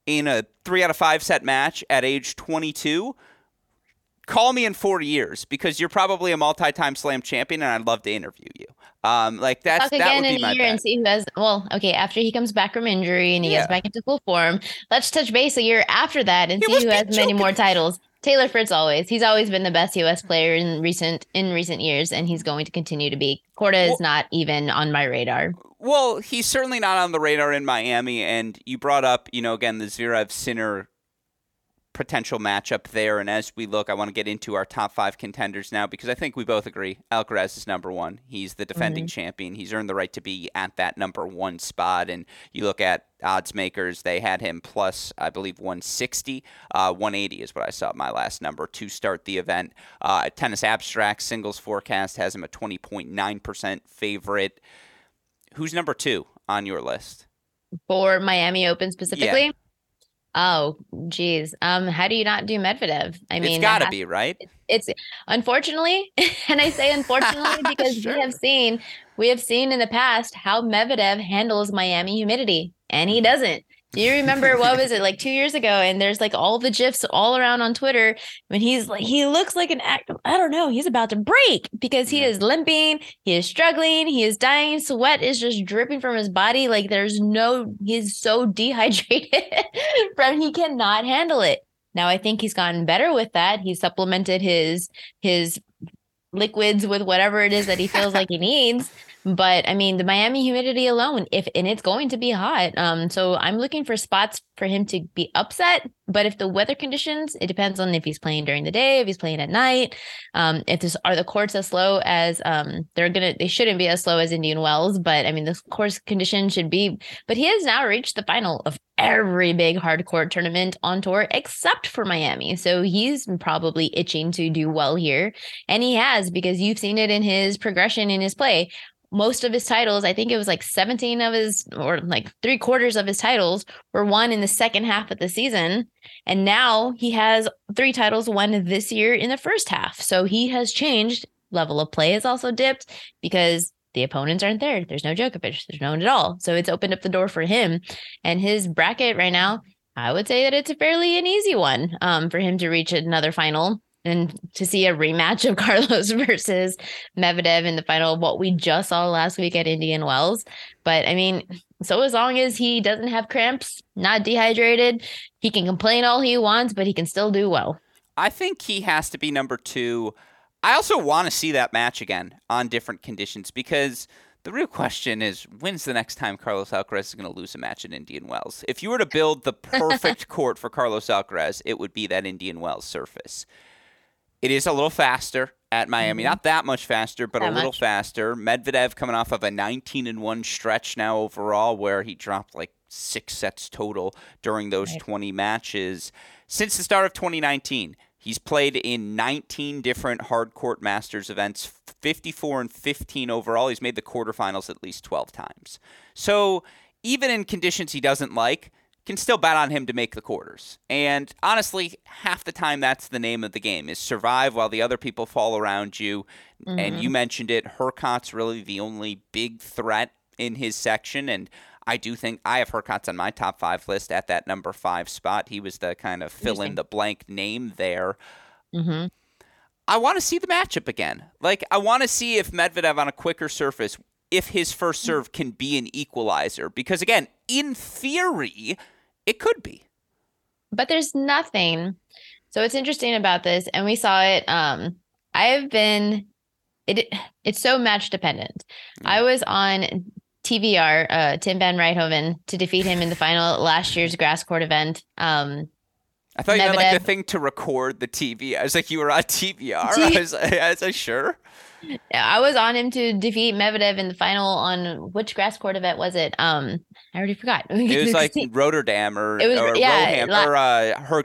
[SPEAKER 1] in a three out of five set match at age 22 call me in four years because you're probably a multi-time slam champion and i'd love to interview you um like that's
[SPEAKER 2] Talk
[SPEAKER 1] that would be
[SPEAKER 2] in
[SPEAKER 1] my
[SPEAKER 2] a year and
[SPEAKER 1] bet.
[SPEAKER 2] see who has. Well, okay, after he comes back from injury and he
[SPEAKER 1] Yeah.
[SPEAKER 2] gets back into full form, let's touch base a year after that and
[SPEAKER 1] He
[SPEAKER 2] see who has
[SPEAKER 1] beat
[SPEAKER 2] many more titles. Taylor Fritz always. He's always been the best US player in recent in recent years, and he's going to continue to be. Korda is not even on my radar.
[SPEAKER 1] well he's certainly not on the radar in miami and you brought up you know again the zverev sinner potential matchup there. And as we look i want to get into our top five contenders now because i think we both agree alcaraz is number one. He's the defending champion. He's earned the right to be at that number one spot. And you look at odds makers they had him plus i believe 160 uh, 180 is what i saw my last number to start the event. Uh, tennis abstract singles forecast has him a 20.9% favorite. Who's number two on your list?
[SPEAKER 2] For Miami Open specifically. Oh, geez. Um, how do you not do Medvedev? I mean,
[SPEAKER 1] it's got to be right
[SPEAKER 2] it's unfortunately, and I say unfortunately because
[SPEAKER 1] Sure.
[SPEAKER 2] we have seen we have seen in the past how Medvedev handles Miami humidity, and he doesn't. Do you remember what was it like two years ago? And there's like all the gifs all around on Twitter when he's like he looks like an act. I don't know. He's about to break because he is limping. He is struggling. He is dying. Sweat is just dripping from his body. Like there's no. He's so dehydrated from he cannot handle it. Now I think he's gotten better with that. He's supplemented his his liquids with whatever it is that he feels like he needs. But I mean, the Miami humidity alone, if and it's going to be hot. Um, so I'm looking for spots for him to be upset. But if the weather conditions, it depends on if he's playing during the day, if he's playing at night. Um, if this are the courts as slow as um they're gonna they shouldn't be as slow as Indian Wells, but I mean the course condition should be. But he has now reached the final of every big hard court tournament on tour except for Miami. So he's probably itching to do well here. And he has because you've seen it in his progression in his play. Most of his titles, I think it was like 17 of his, or like three quarters of his titles were won in the second half of the season. And now he has three titles won this year in the first half. So he has changed. Level of play has also dipped because the opponents aren't there. There's no Djokovic. There's no one at all. So it's opened up the door for him. And his bracket right now, I would say that it's a fairly an easy one um, for him to reach another final and to see a rematch of Carlos versus Medvedev in the final, what we just saw last week at Indian Wells. But I mean, so as long as he doesn't have cramps, not dehydrated, he can complain all he wants, but he can still do well.
[SPEAKER 1] I think he has to be number two I also want to see that match again on different conditions because the real question is when's the next time Carlos Alcaraz is going to lose a match in Indian Wells? If you were to build the perfect court for Carlos Alcaraz, it would be that Indian Wells surface. It is a little faster at Miami, mm-hmm. not that much faster, but that a little much. faster. Medvedev coming off of a 19 and 1 stretch now overall where he dropped like 6 sets total during those right. 20 matches since the start of 2019. He's played in 19 different hard court masters events, 54 and 15 overall. He's made the quarterfinals at least 12 times. So even in conditions he doesn't like, can still bet on him to make the quarters. And honestly, half the time that's the name of the game is survive while the other people fall around you. Mm-hmm. And you mentioned it, Hurkacz's really the only big threat in his section and I do think I have Hurkacz on my top five list at that number five spot. He was the kind of fill in the blank name there. Mm-hmm. I want to see the matchup again. Like, I want to see if Medvedev on a quicker surface, if his first serve can be an equalizer. Because, again, in theory, it could be.
[SPEAKER 2] But there's nothing. So, it's interesting about this, and we saw it. Um, I have been it it's so match dependent. Mm. I was on TVR, uh, Tim Van Rijthoven, to defeat him in the final last year's grass court event. Um,
[SPEAKER 1] I thought Medvedev, you meant like the thing to record the TV. I was like, you were on TVR. T- I, was, I was like, sure.
[SPEAKER 2] I was on him to defeat Medvedev in the final on which grass court event was it? Um, I already forgot.
[SPEAKER 1] It was like Rotterdam or, it was, or yeah, Roham, la- or uh,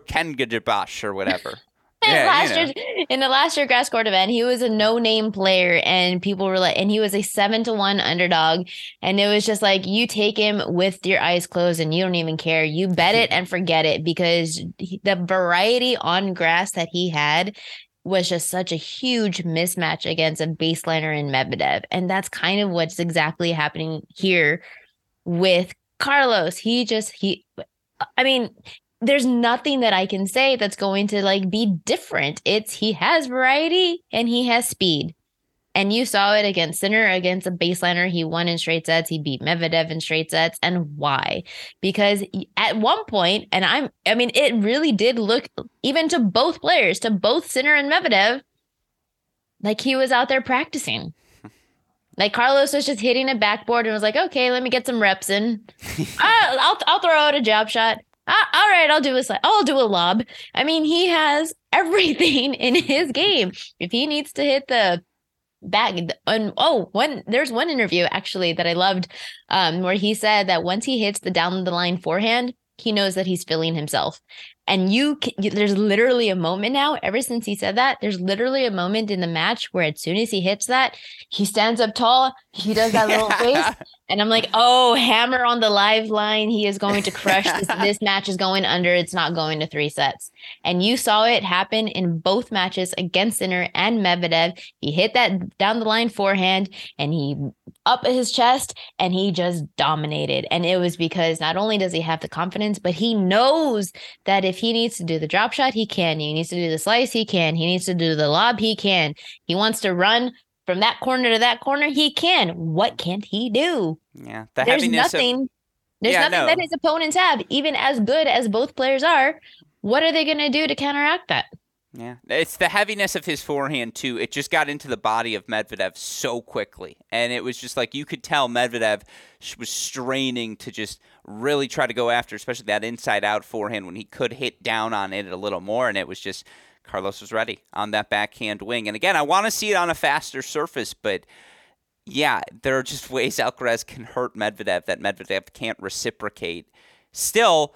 [SPEAKER 1] or whatever
[SPEAKER 2] yeah, last you know. year in the last year grass court event, he was a no name player, and people were like, and he was a seven to one underdog, and it was just like you take him with your eyes closed, and you don't even care. You bet it and forget it because the variety on grass that he had was just such a huge mismatch against a baseliner in Medvedev, and that's kind of what's exactly happening here with Carlos. He just he I mean, there's nothing that I can say that's going to like be different. It's he has variety and he has speed. And you saw it against Sinner, against a baseliner. He won in straight sets. He beat Medvedev in straight sets. And why? Because at one point, and I'm, I mean, it really did look, even to both players, to both Sinner and Medvedev, like he was out there practicing. Like Carlos was just hitting a backboard and was like, okay, let me get some reps in. I'll, I'll, I'll throw out a jab shot ah, all right, I'll do a I'll do a lob. I mean, he has everything in his game. If he needs to hit the back and oh one there's one interview actually that i loved um where he said that once he hits the down the line forehand he knows that he's feeling himself and you there's literally a moment now ever since he said that there's literally a moment in the match where as soon as he hits that he stands up tall he does that little face and i'm like oh hammer on the live line. He is going to crush this this match is going under. It's not going to three sets. And you saw it happen in both matches against Sinner and Medvedev. He hit that down the line forehand and he up his chest and he just dominated. And it was because not only does he have the confidence but he knows that if he needs to do the drop shot he can he needs to do the slice he can he needs to do the lob he can he wants to run from that corner to that corner, he can. What can't he do?
[SPEAKER 1] Yeah,
[SPEAKER 2] the there's nothing. Of, there's yeah, nothing no. that his opponents have, even as good as both players are. What are they going to do to counteract that?
[SPEAKER 1] Yeah, it's the heaviness of his forehand too. It just got into the body of Medvedev so quickly, and it was just like you could tell Medvedev was straining to just really try to go after, especially that inside-out forehand when he could hit down on it a little more, and it was just Carlos was ready on that backhand wing. And again, I want to see it on a faster surface, but yeah, there are just ways Alcaraz can hurt Medvedev that Medvedev can't reciprocate. Still,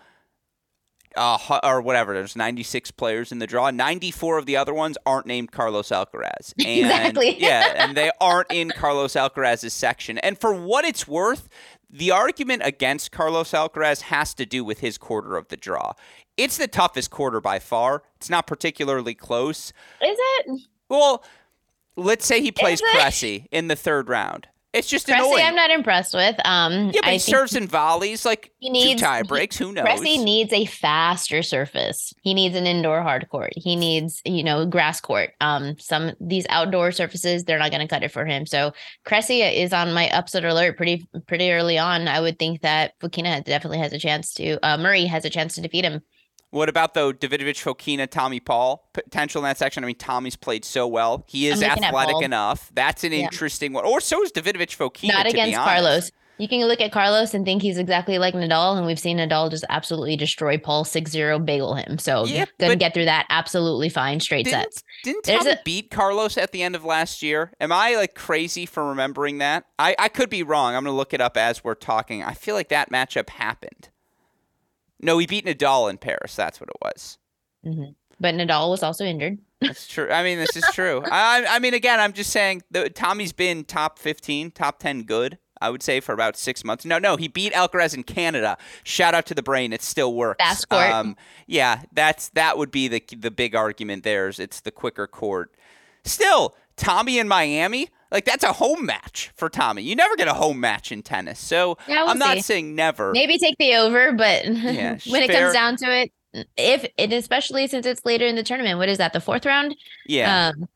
[SPEAKER 1] uh, or whatever. There's 96 players in the draw. 94 of the other ones aren't named Carlos Alcaraz. And,
[SPEAKER 2] exactly.
[SPEAKER 1] yeah, and they aren't in Carlos Alcaraz's section. And for what it's worth, the argument against Carlos Alcaraz has to do with his quarter of the draw. It's the toughest quarter by far. It's not particularly close.
[SPEAKER 2] Is it?
[SPEAKER 1] Well, let's say he plays Cressy in the third round. It's just
[SPEAKER 2] Cressy,
[SPEAKER 1] annoying.
[SPEAKER 2] I'm not impressed with. Um,
[SPEAKER 1] yeah, but
[SPEAKER 2] I
[SPEAKER 1] he serves in volleys, like
[SPEAKER 2] he needs,
[SPEAKER 1] two tie breaks. Who knows?
[SPEAKER 2] Cressy needs a faster surface. He needs an indoor hard court. He needs, you know, grass court. Um, some these outdoor surfaces, they're not going to cut it for him. So Cressy is on my upset alert pretty pretty early on. I would think that Fokina definitely has a chance to. Uh, Murray has a chance to defeat him.
[SPEAKER 1] What about though Davidovich, Fokina, Tommy Paul potential in that section? I mean, Tommy's played so well. He is athletic enough. That's an yeah. interesting one. Or so is Davidovich, Fokina.
[SPEAKER 2] Not against Carlos. You can look at Carlos and think he's exactly like Nadal, and we've seen Nadal just absolutely destroy Paul 6-0, bagel him. So yeah, gonna get through that absolutely fine, straight
[SPEAKER 1] didn't,
[SPEAKER 2] sets.
[SPEAKER 1] Didn't Tommy a, beat Carlos at the end of last year? Am I like crazy for remembering that? I, I could be wrong. I'm gonna look it up as we're talking. I feel like that matchup happened. No, he beat Nadal in Paris. That's what it was.
[SPEAKER 2] Mm-hmm. But Nadal was also injured.
[SPEAKER 1] That's true. I mean, this is true. I, I mean, again, I'm just saying the, Tommy's been top 15, top 10 good. I would say for about six months. No, no, he beat Alcaraz in Canada. Shout out to the brain; it still works.
[SPEAKER 2] Fast court. Um,
[SPEAKER 1] yeah, that's that would be the the big argument. There is it's the quicker court. Still, Tommy in Miami. Like that's a home match for Tommy. You never get a home match in tennis. So yeah, we'll I'm not saying never.
[SPEAKER 2] Maybe take the over, but yeah, when it comes down to it, if and especially since it's later in the tournament, what is that? The fourth round?
[SPEAKER 1] Yeah. Um,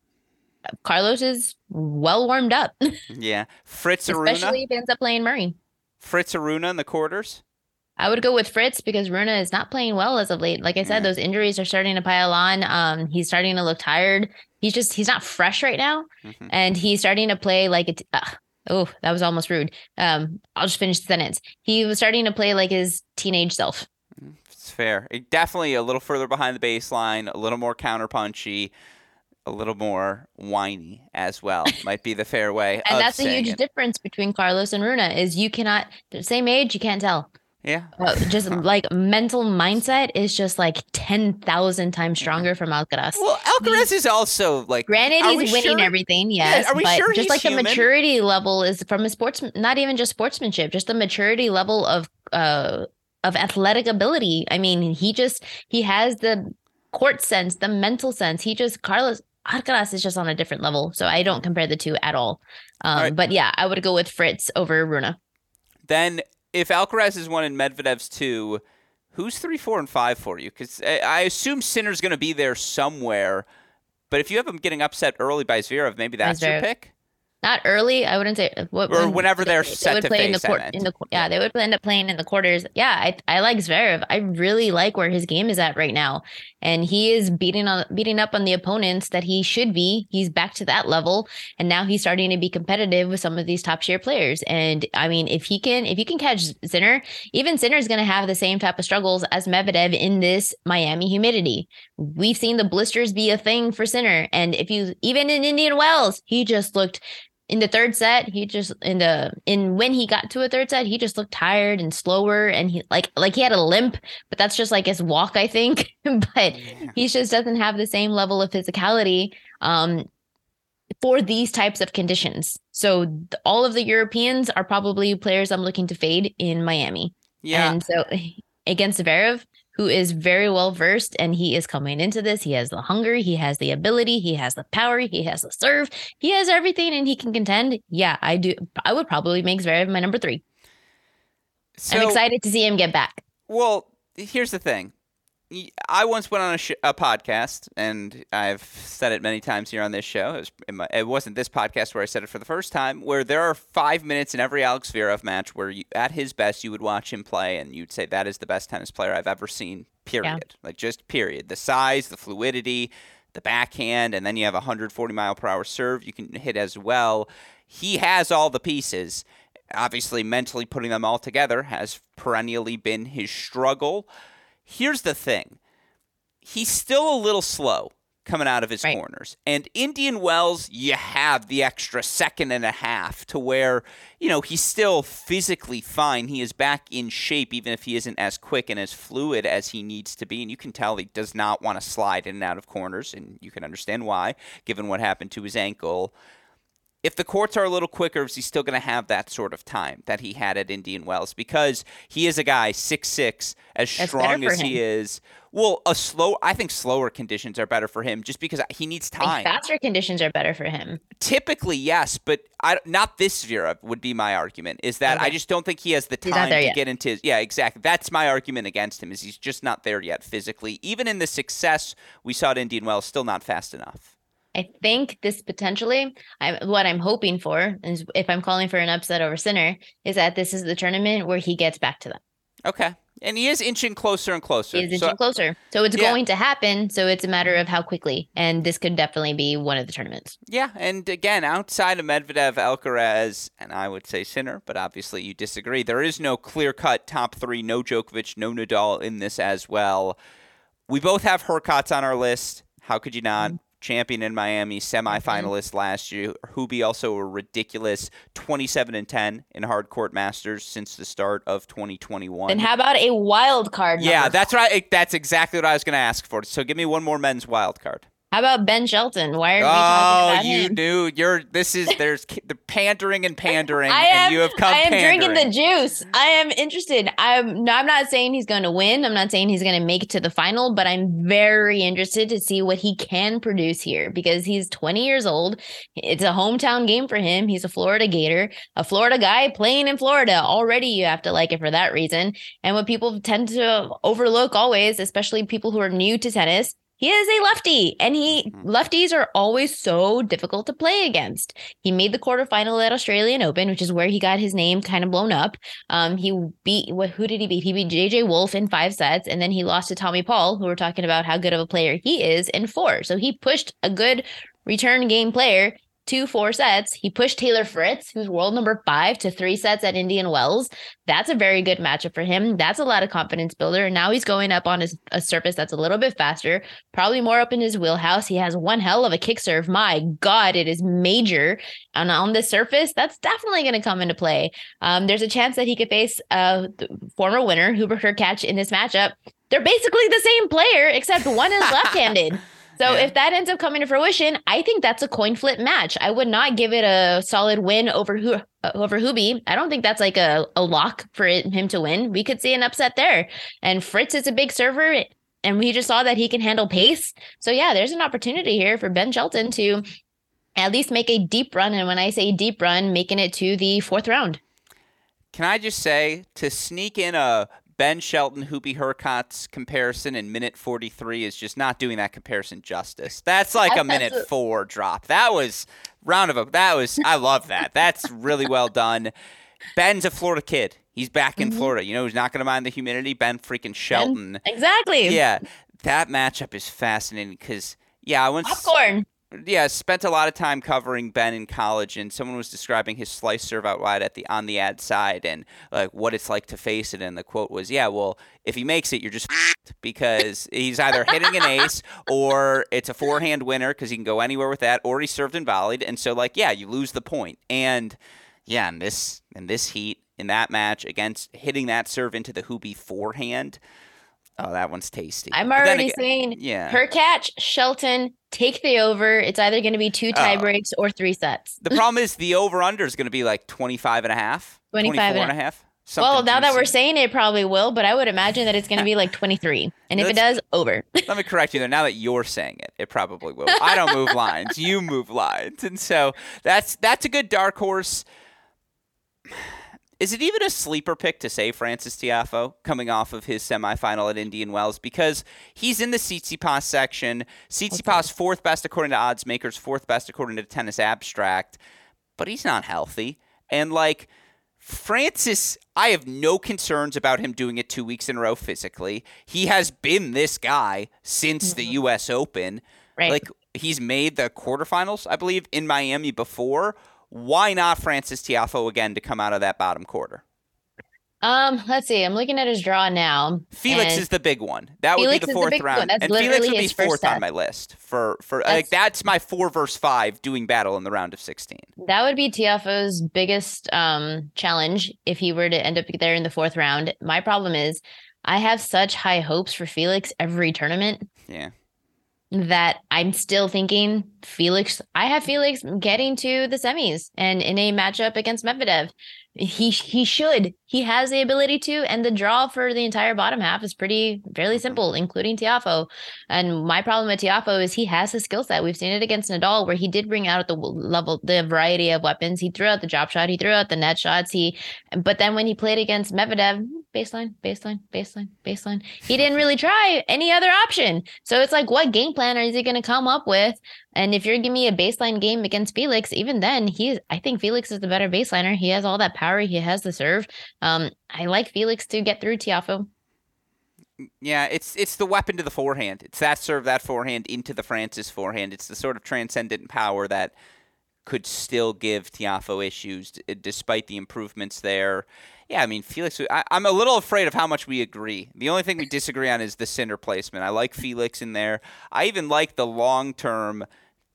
[SPEAKER 2] Carlos is well warmed up.
[SPEAKER 1] yeah. Fritz
[SPEAKER 2] Aruna. Especially if he ends up playing Murray.
[SPEAKER 1] Fritz Aruna in the quarters.
[SPEAKER 2] I would go with Fritz because Rune is not playing well as of late. Like I said, yeah. those injuries are starting to pile on. Um, he's starting to look tired. He's just he's not fresh right now, mm-hmm. and he's starting to play like it. Uh, oh, that was almost rude. Um, I'll just finish the sentence. He was starting to play like his teenage self.
[SPEAKER 1] It's fair. It, definitely a little further behind the baseline, a little more counterpunchy a little more whiny as well might be the fair way
[SPEAKER 2] and that's a huge
[SPEAKER 1] it.
[SPEAKER 2] difference between carlos and Rune is you cannot the same age you can't tell
[SPEAKER 1] yeah.
[SPEAKER 2] Uh, just like mental mindset is just like 10,000 times stronger from Alcaraz.
[SPEAKER 1] Well, Alcaraz is also like.
[SPEAKER 2] Granted, he's winning sure? everything, yes. Yeah, are we but sure just like human? the maturity level is from a sports, not even just sportsmanship, just the maturity level of, uh, of athletic ability. I mean, he just, he has the court sense, the mental sense. He just, Carlos, Alcaraz is just on a different level. So I don't compare the two at all. Um, all right. But yeah, I would go with Fritz over Rune.
[SPEAKER 1] Then if Alcaraz is one and Medvedev's two, who's three, four, and five for you? Because eh, I assume Sinner's going to be there somewhere. But if you have him getting upset early by Zverev, maybe that's your pick
[SPEAKER 2] not early. I wouldn't say uh, what,
[SPEAKER 1] or whenever they're set
[SPEAKER 2] they would
[SPEAKER 1] to
[SPEAKER 2] play
[SPEAKER 1] face,
[SPEAKER 2] in the court. In the yeah, they would end up playing in the quarters. Yeah, I I like Zverev. I really like where his game is at right now, and he is beating on beating up on the opponents that he should be. He's back to that level, and now he's starting to be competitive with some of these top tier players. And I mean, if he can if you can catch Sinner, even Sinner is going to have the same type of struggles as Medvedev in this Miami humidity. We've seen the blisters be a thing for Sinner, and if you even in Indian Wells, he just looked in the third set, he just in the in when he got to a third set, he just looked tired and slower and he like like he had a limp, but that's just like his walk, I think. but yeah. he just doesn't have the same level of physicality um for these types of conditions. So th- all of the Europeans are probably players I'm looking to fade in Miami.
[SPEAKER 1] Yeah.
[SPEAKER 2] And so against Zverev, who is very well versed and he is coming into this. He has the hunger, he has the ability, he has the power, he has the serve, he has everything and he can contend. Yeah, I do. I would probably make Zverev my number three. So, I'm excited to see him get back.
[SPEAKER 1] Well, here's the thing. I once went on a, sh- a, podcast, and I've said it many times here on this show. It, was my, it, wasn't this podcast where I said it for the first time. Where there are five minutes in every Alex Zverev match where, you, at his best, you would watch him play, and you'd say that is the best tennis player I've ever seen. Period. Yeah. Like just period. The size, the fluidity, the backhand, and then you have a 140 mile per hour serve you can hit as well. He has all the pieces. Obviously, mentally putting them all together has perennially been his struggle. Here's the thing he's still a little slow coming out of his
[SPEAKER 2] Right.
[SPEAKER 1] corners. And Indian Wells, you have the extra second and a half to where, you know, he's still physically fine. He is back in shape, even if he isn't as quick and as fluid as he needs to be. And you can tell he does not want to slide in and out of corners. And you can understand why, given what happened to his ankle. If the courts are a little quicker, is he still going to have that sort of time that he had at Indian Wells? Because he is a guy six six, as
[SPEAKER 2] That's
[SPEAKER 1] strong as he is. Well, a slow. I think slower conditions are better for him, just because he needs
[SPEAKER 2] I think
[SPEAKER 1] time.
[SPEAKER 2] faster conditions are better for him.
[SPEAKER 1] Typically, yes, but I not this Vera uh, would be my argument. Is that I just don't think he has the time to
[SPEAKER 2] yet.
[SPEAKER 1] get into. His, yeah, exactly. That's my argument against him. Is he's just not there yet physically. Even in the success we saw at Indian Wells, still not fast enough.
[SPEAKER 2] I think this potentially, I, what I'm hoping for is if I'm calling for an upset over Sinner, is that this is the tournament where he gets back to them.
[SPEAKER 1] Okay, and he is inching closer and closer.
[SPEAKER 2] He is
[SPEAKER 1] So-
[SPEAKER 2] inching closer. So it's
[SPEAKER 1] Yeah.
[SPEAKER 2] going to happen. So it's a matter of how quickly. And this could definitely be one of the tournaments.
[SPEAKER 1] Yeah, and again, outside of Medvedev, Alcaraz, and I would say Sinner, but obviously you disagree. There is no clear cut top three, no Djokovic, no Nadal in this as well. We both have Hurkacz on our list. How could you not? Mm-hmm. Champion in Miami, mm-hmm. semifinalist last year. Hubie also a ridiculous 27 and 10 in hard court masters since the start of 2021.
[SPEAKER 2] And how about a wild card?
[SPEAKER 1] yeah, that's right. That's exactly what I was going to ask for. So give me one more men's wild card.
[SPEAKER 2] How about Ben Shelton? Why are we
[SPEAKER 1] Oh,
[SPEAKER 2] talking about
[SPEAKER 1] you
[SPEAKER 2] him?
[SPEAKER 1] knew you're. This is there's the pandering and pandering,
[SPEAKER 2] I
[SPEAKER 1] and
[SPEAKER 2] am.
[SPEAKER 1] you have come
[SPEAKER 2] I am
[SPEAKER 1] pandering.
[SPEAKER 2] drinking the juice. I am interested. I'm. No, I'm not saying he's going to win. I'm not saying he's going to make it to the final, but I'm very interested to see what he can produce here because he's 20 years old. It's a hometown game for him. He's a Florida Gator, a Florida guy playing in Florida. Already, you have to like it for that reason. And what people tend to overlook always, especially people who are new to tennis. He is a lefty, and he
[SPEAKER 1] Mhm.
[SPEAKER 2] lefties are always so difficult to play against. He made the quarterfinal at Australian Open, which is where he got his name kind of blown up. Um, he beat what? Who did he beat? He beat JJ Wolf in five sets, and then he lost to Tommy Paul, who we're talking about how good of a player he is in four. So he pushed a good return game player to four sets. He pushed Taylor Fritz, who's world number five, to three sets at Indian Wells. That's a very good matchup for him. That's a lot of confidence builder. And now he's going up on his, a surface that's a little bit faster, probably more up in his wheelhouse. He has one hell of a kick serve. My God, it is major. And on this surface, that's definitely going to come into play. Um, there's a chance that he could face a former winner, Hubert Hurkacz, in this matchup. They're basically the same player, except one is left-handed. So
[SPEAKER 1] Yeah.
[SPEAKER 2] if that ends up coming to fruition, I think that's a coin flip match. I would not give it a solid win over who uh, over Hubie. I don't think that's like a, a lock for him to win. We could see an upset there. And Fritz is a big server, and we just saw that he can handle pace. So yeah, there's an opportunity here for Ben Shelton to at least make a deep run. And when I say deep run, making it to the fourth round.
[SPEAKER 1] Can I just say to sneak in a Ben Shelton Hubie Hurkacz comparison in minute 43 is just not doing that comparison justice. That's like a minute four drop. That was round of a that was I love that. That's really well done. Ben's a Florida kid. He's back in
[SPEAKER 2] Mhm.
[SPEAKER 1] Florida. You know, he's not going to mind the humidity. Ben freaking Shelton.
[SPEAKER 2] Exactly.
[SPEAKER 1] Yeah, that matchup is fascinating because yeah, I once
[SPEAKER 2] Popcorn.
[SPEAKER 1] Yeah, spent a lot of time covering Ben in college, and someone was describing his slice serve out wide at the on the ad side and like what it's like to face it. And the quote was, "Yeah, well, if he makes it, you're just because he's either hitting an ace or it's a forehand winner because he can go anywhere with that, or he served and volleyed, and so like yeah, you lose the point. And yeah, in this in this heat in that match against hitting that serve into the Hubie forehand, oh, that one's tasty.
[SPEAKER 2] I'm already
[SPEAKER 1] again-
[SPEAKER 2] saying
[SPEAKER 1] yeah.
[SPEAKER 2] her catch, Shelton, take the over. It's either going to be two tie
[SPEAKER 1] Oh.
[SPEAKER 2] breaks or three sets.
[SPEAKER 1] The problem is the over under is going to be like 25 and a half,
[SPEAKER 2] 25
[SPEAKER 1] 24
[SPEAKER 2] and
[SPEAKER 1] a half.
[SPEAKER 2] well, now that we're
[SPEAKER 1] juicy.
[SPEAKER 2] saying it probably will, but I would imagine that it's going to be like 23. And if it does, over.
[SPEAKER 1] Let me correct you there. Now that you're saying it, it probably will. I don't move lines. You move lines. And so that's that's a good dark horse. Is it even a sleeper pick to say Francis Tiafoe coming off of his semifinal at Indian Wells? Because he's in the Tsitsipas section. Tsitsipas fourth best according to odds makers, fourth best according to Tennis Abstract, but he's not healthy. And like Francis, I have no concerns about him doing it two weeks in a row physically. He has been this guy since the mm-hmm. U.S. Open.
[SPEAKER 2] Right.
[SPEAKER 1] Like he's made the quarterfinals, I believe, in Miami before. Why not Francis Tiafoe again to come out of that bottom quarter?
[SPEAKER 2] Um, let's see. I'm looking at his draw now.
[SPEAKER 1] Felix is the big one. That Felix would be the fourth the round, and Felix would be fourth on my list for for that's, like that's my four versus five doing battle in the round of sixteen.
[SPEAKER 2] That would be Tiafoe's biggest um challenge if he were to end up there in the fourth round. My problem is I have such high hopes for Felix every tournament.
[SPEAKER 1] Yeah
[SPEAKER 2] that I'm still thinking Felix. I have Felix getting to the semis and in a matchup against Medvedev he he should he has the ability to and the draw for the entire bottom half is pretty fairly mm-hmm. simple including Tiafoe. And my problem with Tiafoe is he has the skill set. We've seen it against Nadal where he did bring out the level the variety of weapons. He threw out the drop shot he threw out the net shots he but then when he played against Medvedev baseline baseline baseline baseline he didn't really try any other option. So it's like what game plan is he going to come up with and if you're giving me a baseline game against Felix, even then, he's I think Felix is the better baseliner. He has all that power. He has the serve. Um, I like Felix to get through Tiafoe.
[SPEAKER 1] Yeah, it's it's the weapon to the forehand. It's that serve, that forehand into the Francis forehand. It's the sort of transcendent power that could still give Tiafoe issues despite the improvements there. Yeah, I mean Felix. I, am a little afraid of how much we agree. The only thing we disagree on is the Sinner placement. I like Felix in there. I even like the long term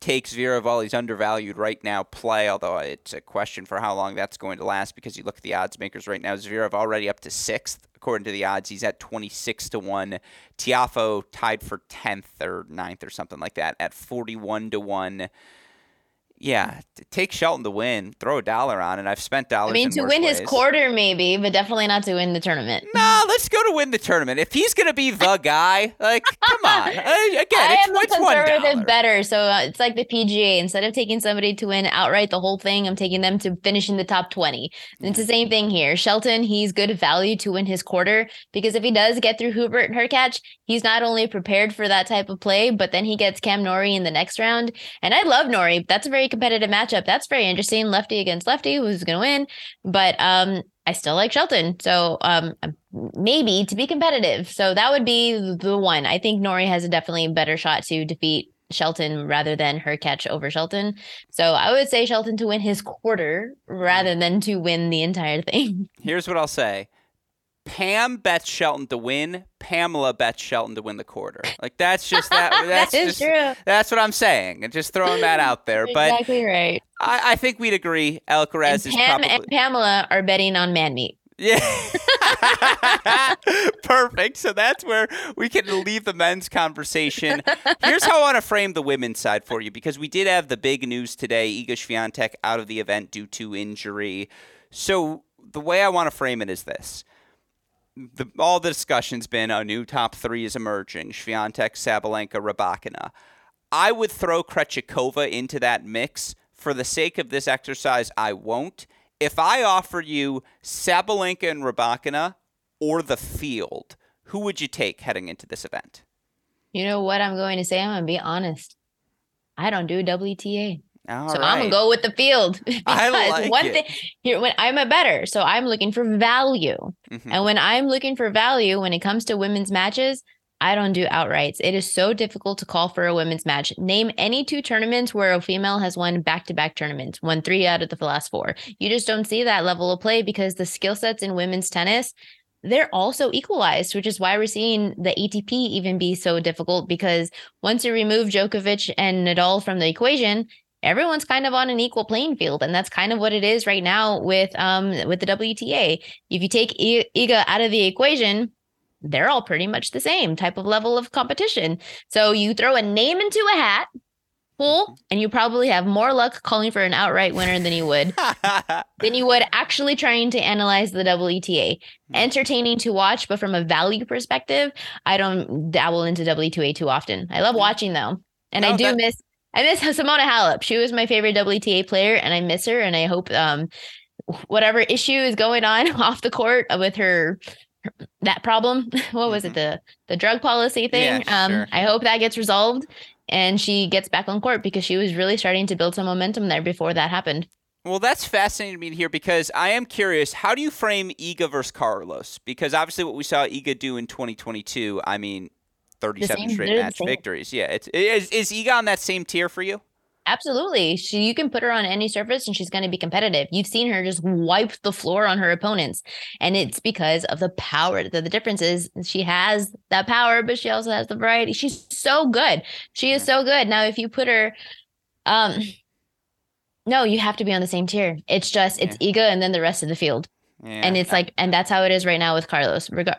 [SPEAKER 1] takes he's undervalued right now play, although it's a question for how long that's going to last because you look at the odds makers right now. Zverev already up to sixth according to the odds. He's at 26 to 1. Tiafoe tied for 10th or 9th or something like that at 41 to 1 yeah, take Shelton to win. Throw a dollar on it. I've spent dollars. I
[SPEAKER 2] mean, to win
[SPEAKER 1] ways.
[SPEAKER 2] his quarter, maybe, but definitely not to win the tournament.
[SPEAKER 1] Nah, let's go to win the tournament. If he's gonna be the guy, like, come on. Again, I
[SPEAKER 2] it's, am it's conservative better, so uh, it's like the PGA. Instead of taking somebody to win outright the whole thing, I'm taking them to finish in the top twenty. And it's the same thing here. Shelton, he's good value to win his quarter because if he does get through Hubert and Hurkacz, he's not only prepared for that type of play, but then he gets Cam Norrie in the next round. And I love Norrie. That's a very competitive matchup. That's very interesting. Lefty against lefty, who's going to win? But um, I still like Shelton. So um, maybe to be competitive. So that would be the one. I think Norrie has a definitely better shot to defeat Shelton rather than Hurkacz over Shelton. So I would say Shelton to win his quarter rather than to win the entire thing.
[SPEAKER 1] Here's what I'll say. Pam bets Shelton to win. Pamela bets Shelton to win the quarter. Like that's just that. That's
[SPEAKER 2] that
[SPEAKER 1] just,
[SPEAKER 2] true.
[SPEAKER 1] That's what I'm saying, and just throwing that out there. But
[SPEAKER 2] exactly right.
[SPEAKER 1] I, I, think we'd agree. Alcaraz
[SPEAKER 2] and Pam
[SPEAKER 1] is probably
[SPEAKER 2] and Pamela are betting on man meat.
[SPEAKER 1] Yeah. Perfect. So that's where we can leave the men's conversation. Here's how I want to frame the women's side for you because we did have the big news today. Iga Swiatek out of the event due to injury. So the way I want to frame it is this the, all the discussion's been a new top three is emerging: Swiatek, Sabalenka, Rybakina. I would throw Krejcikova into that mix. For the sake of this exercise, I won't. If I offer you Sabalenka and Rybakina or the field, who would you take heading into this event?
[SPEAKER 2] You know what I'm going to say? I'm going to be honest. I don't do WTA.
[SPEAKER 1] All
[SPEAKER 2] so
[SPEAKER 1] right.
[SPEAKER 2] I'm gonna go with the field
[SPEAKER 1] because like
[SPEAKER 2] one
[SPEAKER 1] it.
[SPEAKER 2] thing here when I'm a better, so I'm looking for value, mm-hmm. and when I'm looking for value when it comes to women's matches, I don't do outrights. It is so difficult to call for a women's match. Name any two tournaments where a female has won back to back tournaments, won three out of the last four. You just don't see that level of play because the skill sets in women's tennis they're also equalized, which is why we're seeing the ATP even be so difficult because once you remove Djokovic and Nadal from the equation, everyone's kind of on an equal playing field and that's kind of what it is right now with um with the WTA if you take I- Iga out of the equation they're all pretty much the same type of level of competition so you throw a name into a hat pull and you probably have more luck calling for an outright winner than you would than you would actually trying to analyze the WTA. Hmm. Entertaining to watch, but from a value perspective, I don't dabble into WTA too often. I love hmm. watching though. And no, I do that, miss I miss Simona Halep. She was my favorite WTA player, and I miss her. And I hope um, whatever issue is going on off the court with her, that problem. What was mm-hmm. it? The the drug policy thing.
[SPEAKER 1] Yeah, um, sure.
[SPEAKER 2] I hope that gets resolved and she gets back on court because she was really starting to build some momentum there before that happened.
[SPEAKER 1] Well, that's fascinating to me to hear because I am curious. How do you frame Iga versus Carlos? Because obviously, what we saw Iga do in 2022, I mean, 37 straight match victories. Yeah, it's is is Iga on that same tier for you?
[SPEAKER 2] Absolutely. She you can put her on any surface and she's going to be competitive. You've seen her just wipe the floor on her opponents. And it's because of the power. The, the difference is she has that power, but she also has the variety. She's so good. She is so good. Now, if you put her um no, you have to be on the same tier. It's just it's yeah. Iga and then the rest of the field. Yeah. And it's like and that's how it is right now with Carlos. Reg-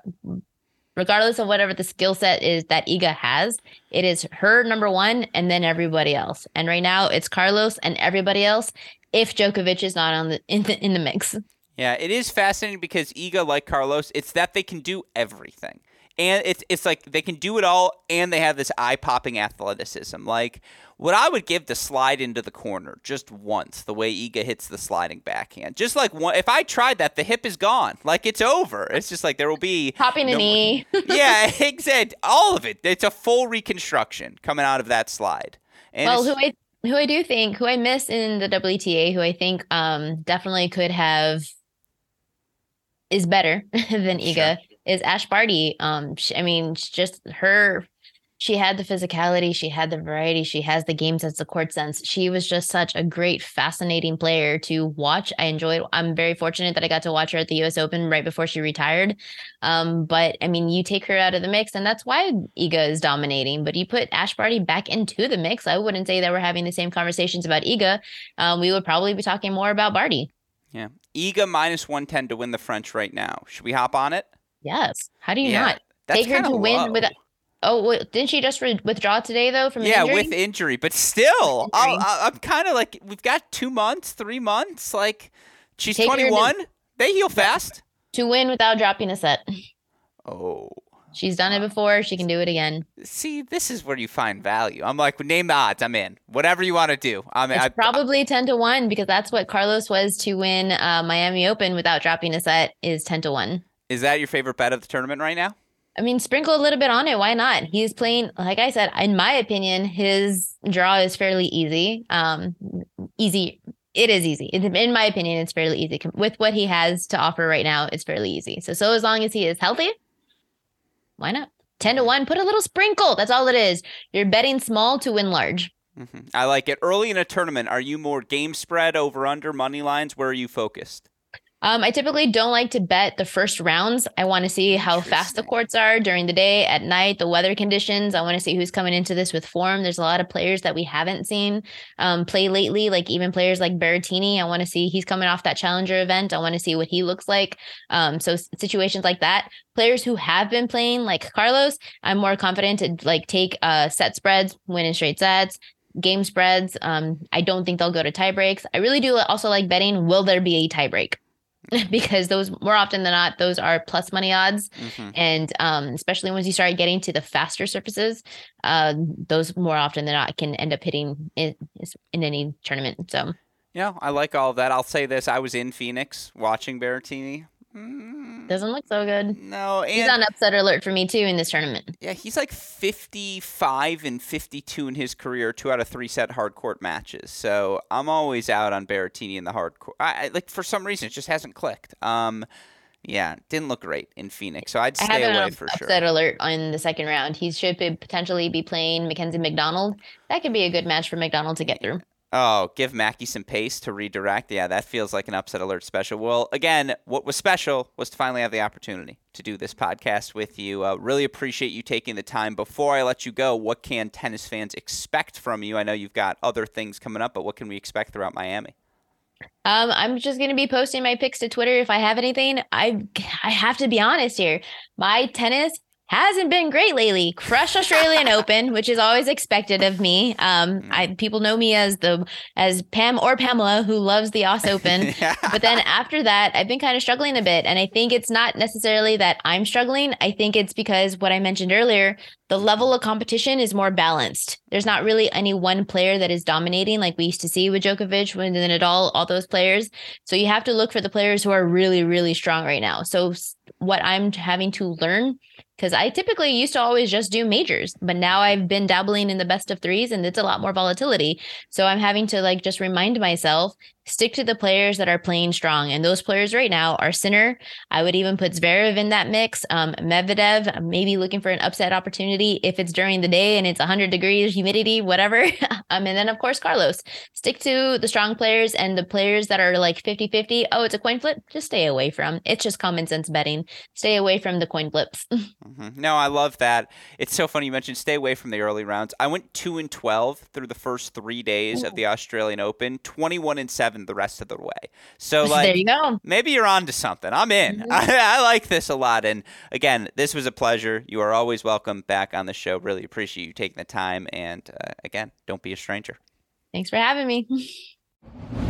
[SPEAKER 2] regardless of whatever the skill set is that Iga has, it is her number one and then everybody else. And right now it's Carlos and everybody else if Djokovic is not on the in the in the mix.
[SPEAKER 1] Yeah, it is fascinating because Iga, like Carlos, it's that they can do everything. And it's it's like they can do it all and they have this eye popping athleticism. Like what I would give the slide into the corner just once, the way Iga hits the sliding backhand. Just like one, if I tried that, the hip is gone. Like it's over. It's just like there will be
[SPEAKER 2] popping no, a knee.
[SPEAKER 1] yeah, exactly. All of it. It's a full reconstruction coming out of that slide.
[SPEAKER 2] And well, who I who I do think who I miss in the WTA, who I think um definitely could have is better than Iga sure. Is Ash Barty. Um, she, I mean, just her she had the physicality, she had the variety, she has the game sense, the court sense. She was just such a great, fascinating player to watch. I enjoyed. I'm very fortunate that I got to watch her at the U.S. Open right before she retired. Um, but I mean, you take her out of the mix, and that's why Iga is dominating. But you put Ash Barty back into the mix, I wouldn't say that we're having the same conversations about Iga. Um, we would probably be talking more about Barty.
[SPEAKER 1] Yeah, Iga minus one ten to win the French right now. Should we hop on it?
[SPEAKER 2] Yes. How do you yeah, not? Take her to low. win with Oh, wait, didn't she just re- withdraw today though from
[SPEAKER 1] yeah
[SPEAKER 2] injury?
[SPEAKER 1] with injury? But still, i am kind of like we've got two months, three months. Like she's 21. To, they heal fast
[SPEAKER 2] to win without dropping a set.
[SPEAKER 1] Oh,
[SPEAKER 2] she's done it before. She can do it again.
[SPEAKER 1] See, this is where you find value. I'm like, name the odds. I'm in. Whatever you want to do. I'm.
[SPEAKER 2] It's I, probably ten to one because that's what Carlos was to win uh, Miami Open without dropping a set. Is ten to one.
[SPEAKER 1] Is that your favorite bet of the tournament right now?
[SPEAKER 2] I mean, sprinkle a little bit on it. Why not? He's playing, like I said, in my opinion, his draw is fairly easy. Um, easy. It is easy. In my opinion, it's fairly easy. With what he has to offer right now, it's fairly easy. So, so as long as he is healthy, why not? 10 to 1, put a little sprinkle. That's all it is. You're betting small to win large.
[SPEAKER 1] Mm-hmm. I like it. Early in a tournament, are you more game spread, over under, money lines? Where are you focused?
[SPEAKER 2] Um, I typically don't like to bet the first rounds. I want to see how fast the courts are during the day, at night, the weather conditions. I want to see who's coming into this with form. There's a lot of players that we haven't seen um, play lately, like even players like Berrettini. I want to see he's coming off that challenger event. I want to see what he looks like. Um, so situations like that, players who have been playing like Carlos, I'm more confident to like take uh, set spreads, win in straight sets, game spreads. Um, I don't think they'll go to tie breaks. I really do also like betting. Will there be a tie break? because those more often than not those are plus money odds. Mm-hmm. and um, especially once you start getting to the faster surfaces uh, those more often than not can end up hitting in, in any tournament so.
[SPEAKER 1] Yeah i like all of that. I'll say this i was in phoenix watching Berrettini
[SPEAKER 2] Mm. Doesn't look so good.
[SPEAKER 1] No,
[SPEAKER 2] he's on upset alert for me too in this tournament.
[SPEAKER 1] Yeah, he's like 55 and 52 in his career, two out of three set hard court matches. So I'm always out on Berrettini in the hard court. I, I, like for some reason it just hasn't clicked. Um, yeah, didn't look great in Phoenix, so I'd stay away for
[SPEAKER 2] upset
[SPEAKER 1] sure.
[SPEAKER 2] Upset alert on the second round. He should potentially be playing Mackenzie McDonald. That could be a good match for McDonald to get through.
[SPEAKER 1] Oh, give Mackie some pace to redirect. Yeah, that feels like an upset alert special. Well, again, what was special was to finally have the opportunity to do this podcast with you. Uh, really appreciate you taking the time. Before I let you go, what can tennis fans expect from you? I know you've got other things coming up, but what can we expect throughout Miami?
[SPEAKER 2] Um, I'm just gonna be posting my picks to Twitter if I have anything. I I have to be honest here. My tennis hasn't been great lately. Crushed Australian Open, which is always expected of me. Um, mm. I people know me as the as Pam or Pamela who loves the Aus Open. but then after that, I've been kind of struggling a bit, and I think it's not necessarily that I'm struggling. I think it's because what I mentioned earlier, the level of competition is more balanced. There's not really any one player that is dominating like we used to see with Djokovic, when Nadal, all those players. So you have to look for the players who are really, really strong right now. So what I'm having to learn because I typically used to always just do majors, but now I've been dabbling in the best of threes and it's a lot more volatility. So I'm having to like just remind myself stick to the players that are playing strong. And those players right now are Sinner. I would even put Zverev in that mix. Um, Medvedev, maybe looking for an upset opportunity if it's during the day and it's 100 degrees, humidity, whatever. um, and then, of course, Carlos. Stick to the strong players and the players that are like 50 50. Oh, it's a coin flip. Just stay away from. It's just common sense betting. Stay away from the coin flips.
[SPEAKER 1] mm-hmm. No, I love that. It's so funny you mentioned stay away from the early rounds. I went 2 and 12 through the first three days Ooh. of the Australian Open, 21 and 7 the rest of the way. So, like,
[SPEAKER 2] there you go.
[SPEAKER 1] Maybe you're on to something. I'm in. Mm-hmm. I, I like this a lot. And again, this was a pleasure. You are always welcome back on the show. Really appreciate you taking the time. And uh, again, don't be a stranger.
[SPEAKER 2] Thanks for having me.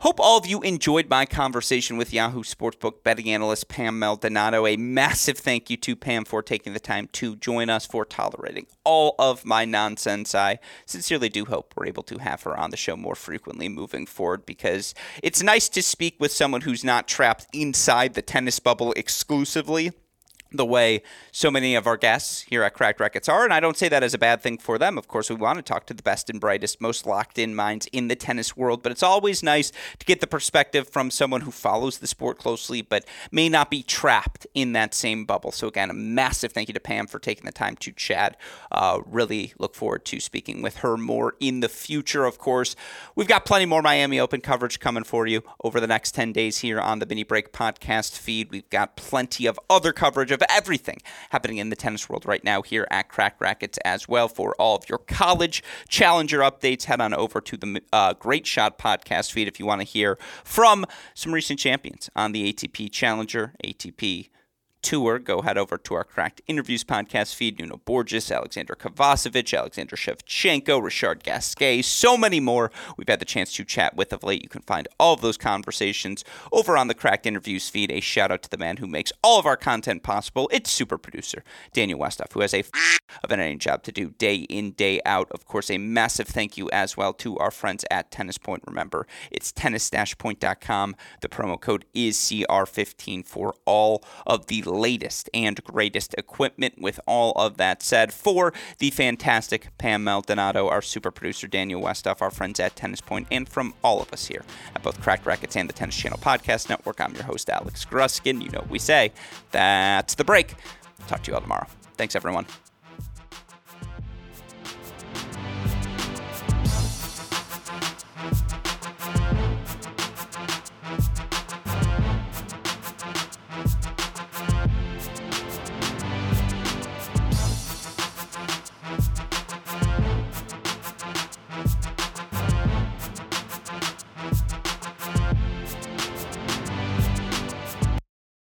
[SPEAKER 1] Hope all of you enjoyed my conversation with Yahoo Sportsbook betting analyst Pam Maldonado. A massive thank you to Pam for taking the time to join us, for tolerating all of my nonsense. I sincerely do hope we're able to have her on the show more frequently moving forward because it's nice to speak with someone who's not trapped inside the tennis bubble exclusively the way so many of our guests here at Cracked Racquets are. And I don't say that as a bad thing for them. Of course, we want to talk to the best and brightest, most locked in minds in the tennis world. But it's always nice to get the perspective from someone who follows the sport closely, but may not be trapped in that same bubble. So, again, a massive thank you to Pam for taking the time to chat. Uh, really look forward to speaking with her more in the future, of course. We've got plenty more Miami Open coverage coming for you over the next 10 days here on the Mini Break podcast feed. We've got plenty of other coverage of of everything happening in the tennis world right now here at Cracked Racquets as well. For all of your college challenger updates, head on over to the uh, Great Shot podcast feed if you want to hear from some recent champions on the ATP Challenger, ATP tour, go head over to our Cracked Interviews podcast feed. Nuno Borges, Alexander Kovacevic, Alexander Shevchenko, Richard Gasquet, so many more we've had the chance to chat with of late. You can find all of those conversations over on the Cracked Interviews feed. A shout out to the man who makes all of our content possible. It's super producer Daniel Westoff, who has a f- of an job to do day in, day out. Of course, a massive thank you as well to our friends at Tennis Point. Remember, it's tennis-point.com. The promo code is CR15 for all of the latest and greatest equipment. With all of that said, for the fantastic Pam Maldonado, our super producer Daniel Westoff, our friends at Tennis Point, and from all of us here at both Cracked Racquets and the Tennis Channel Podcast Network, I'm your host, Alex Gruskin. You know what we say. That's the break. Talk to you all tomorrow. Thanks, everyone.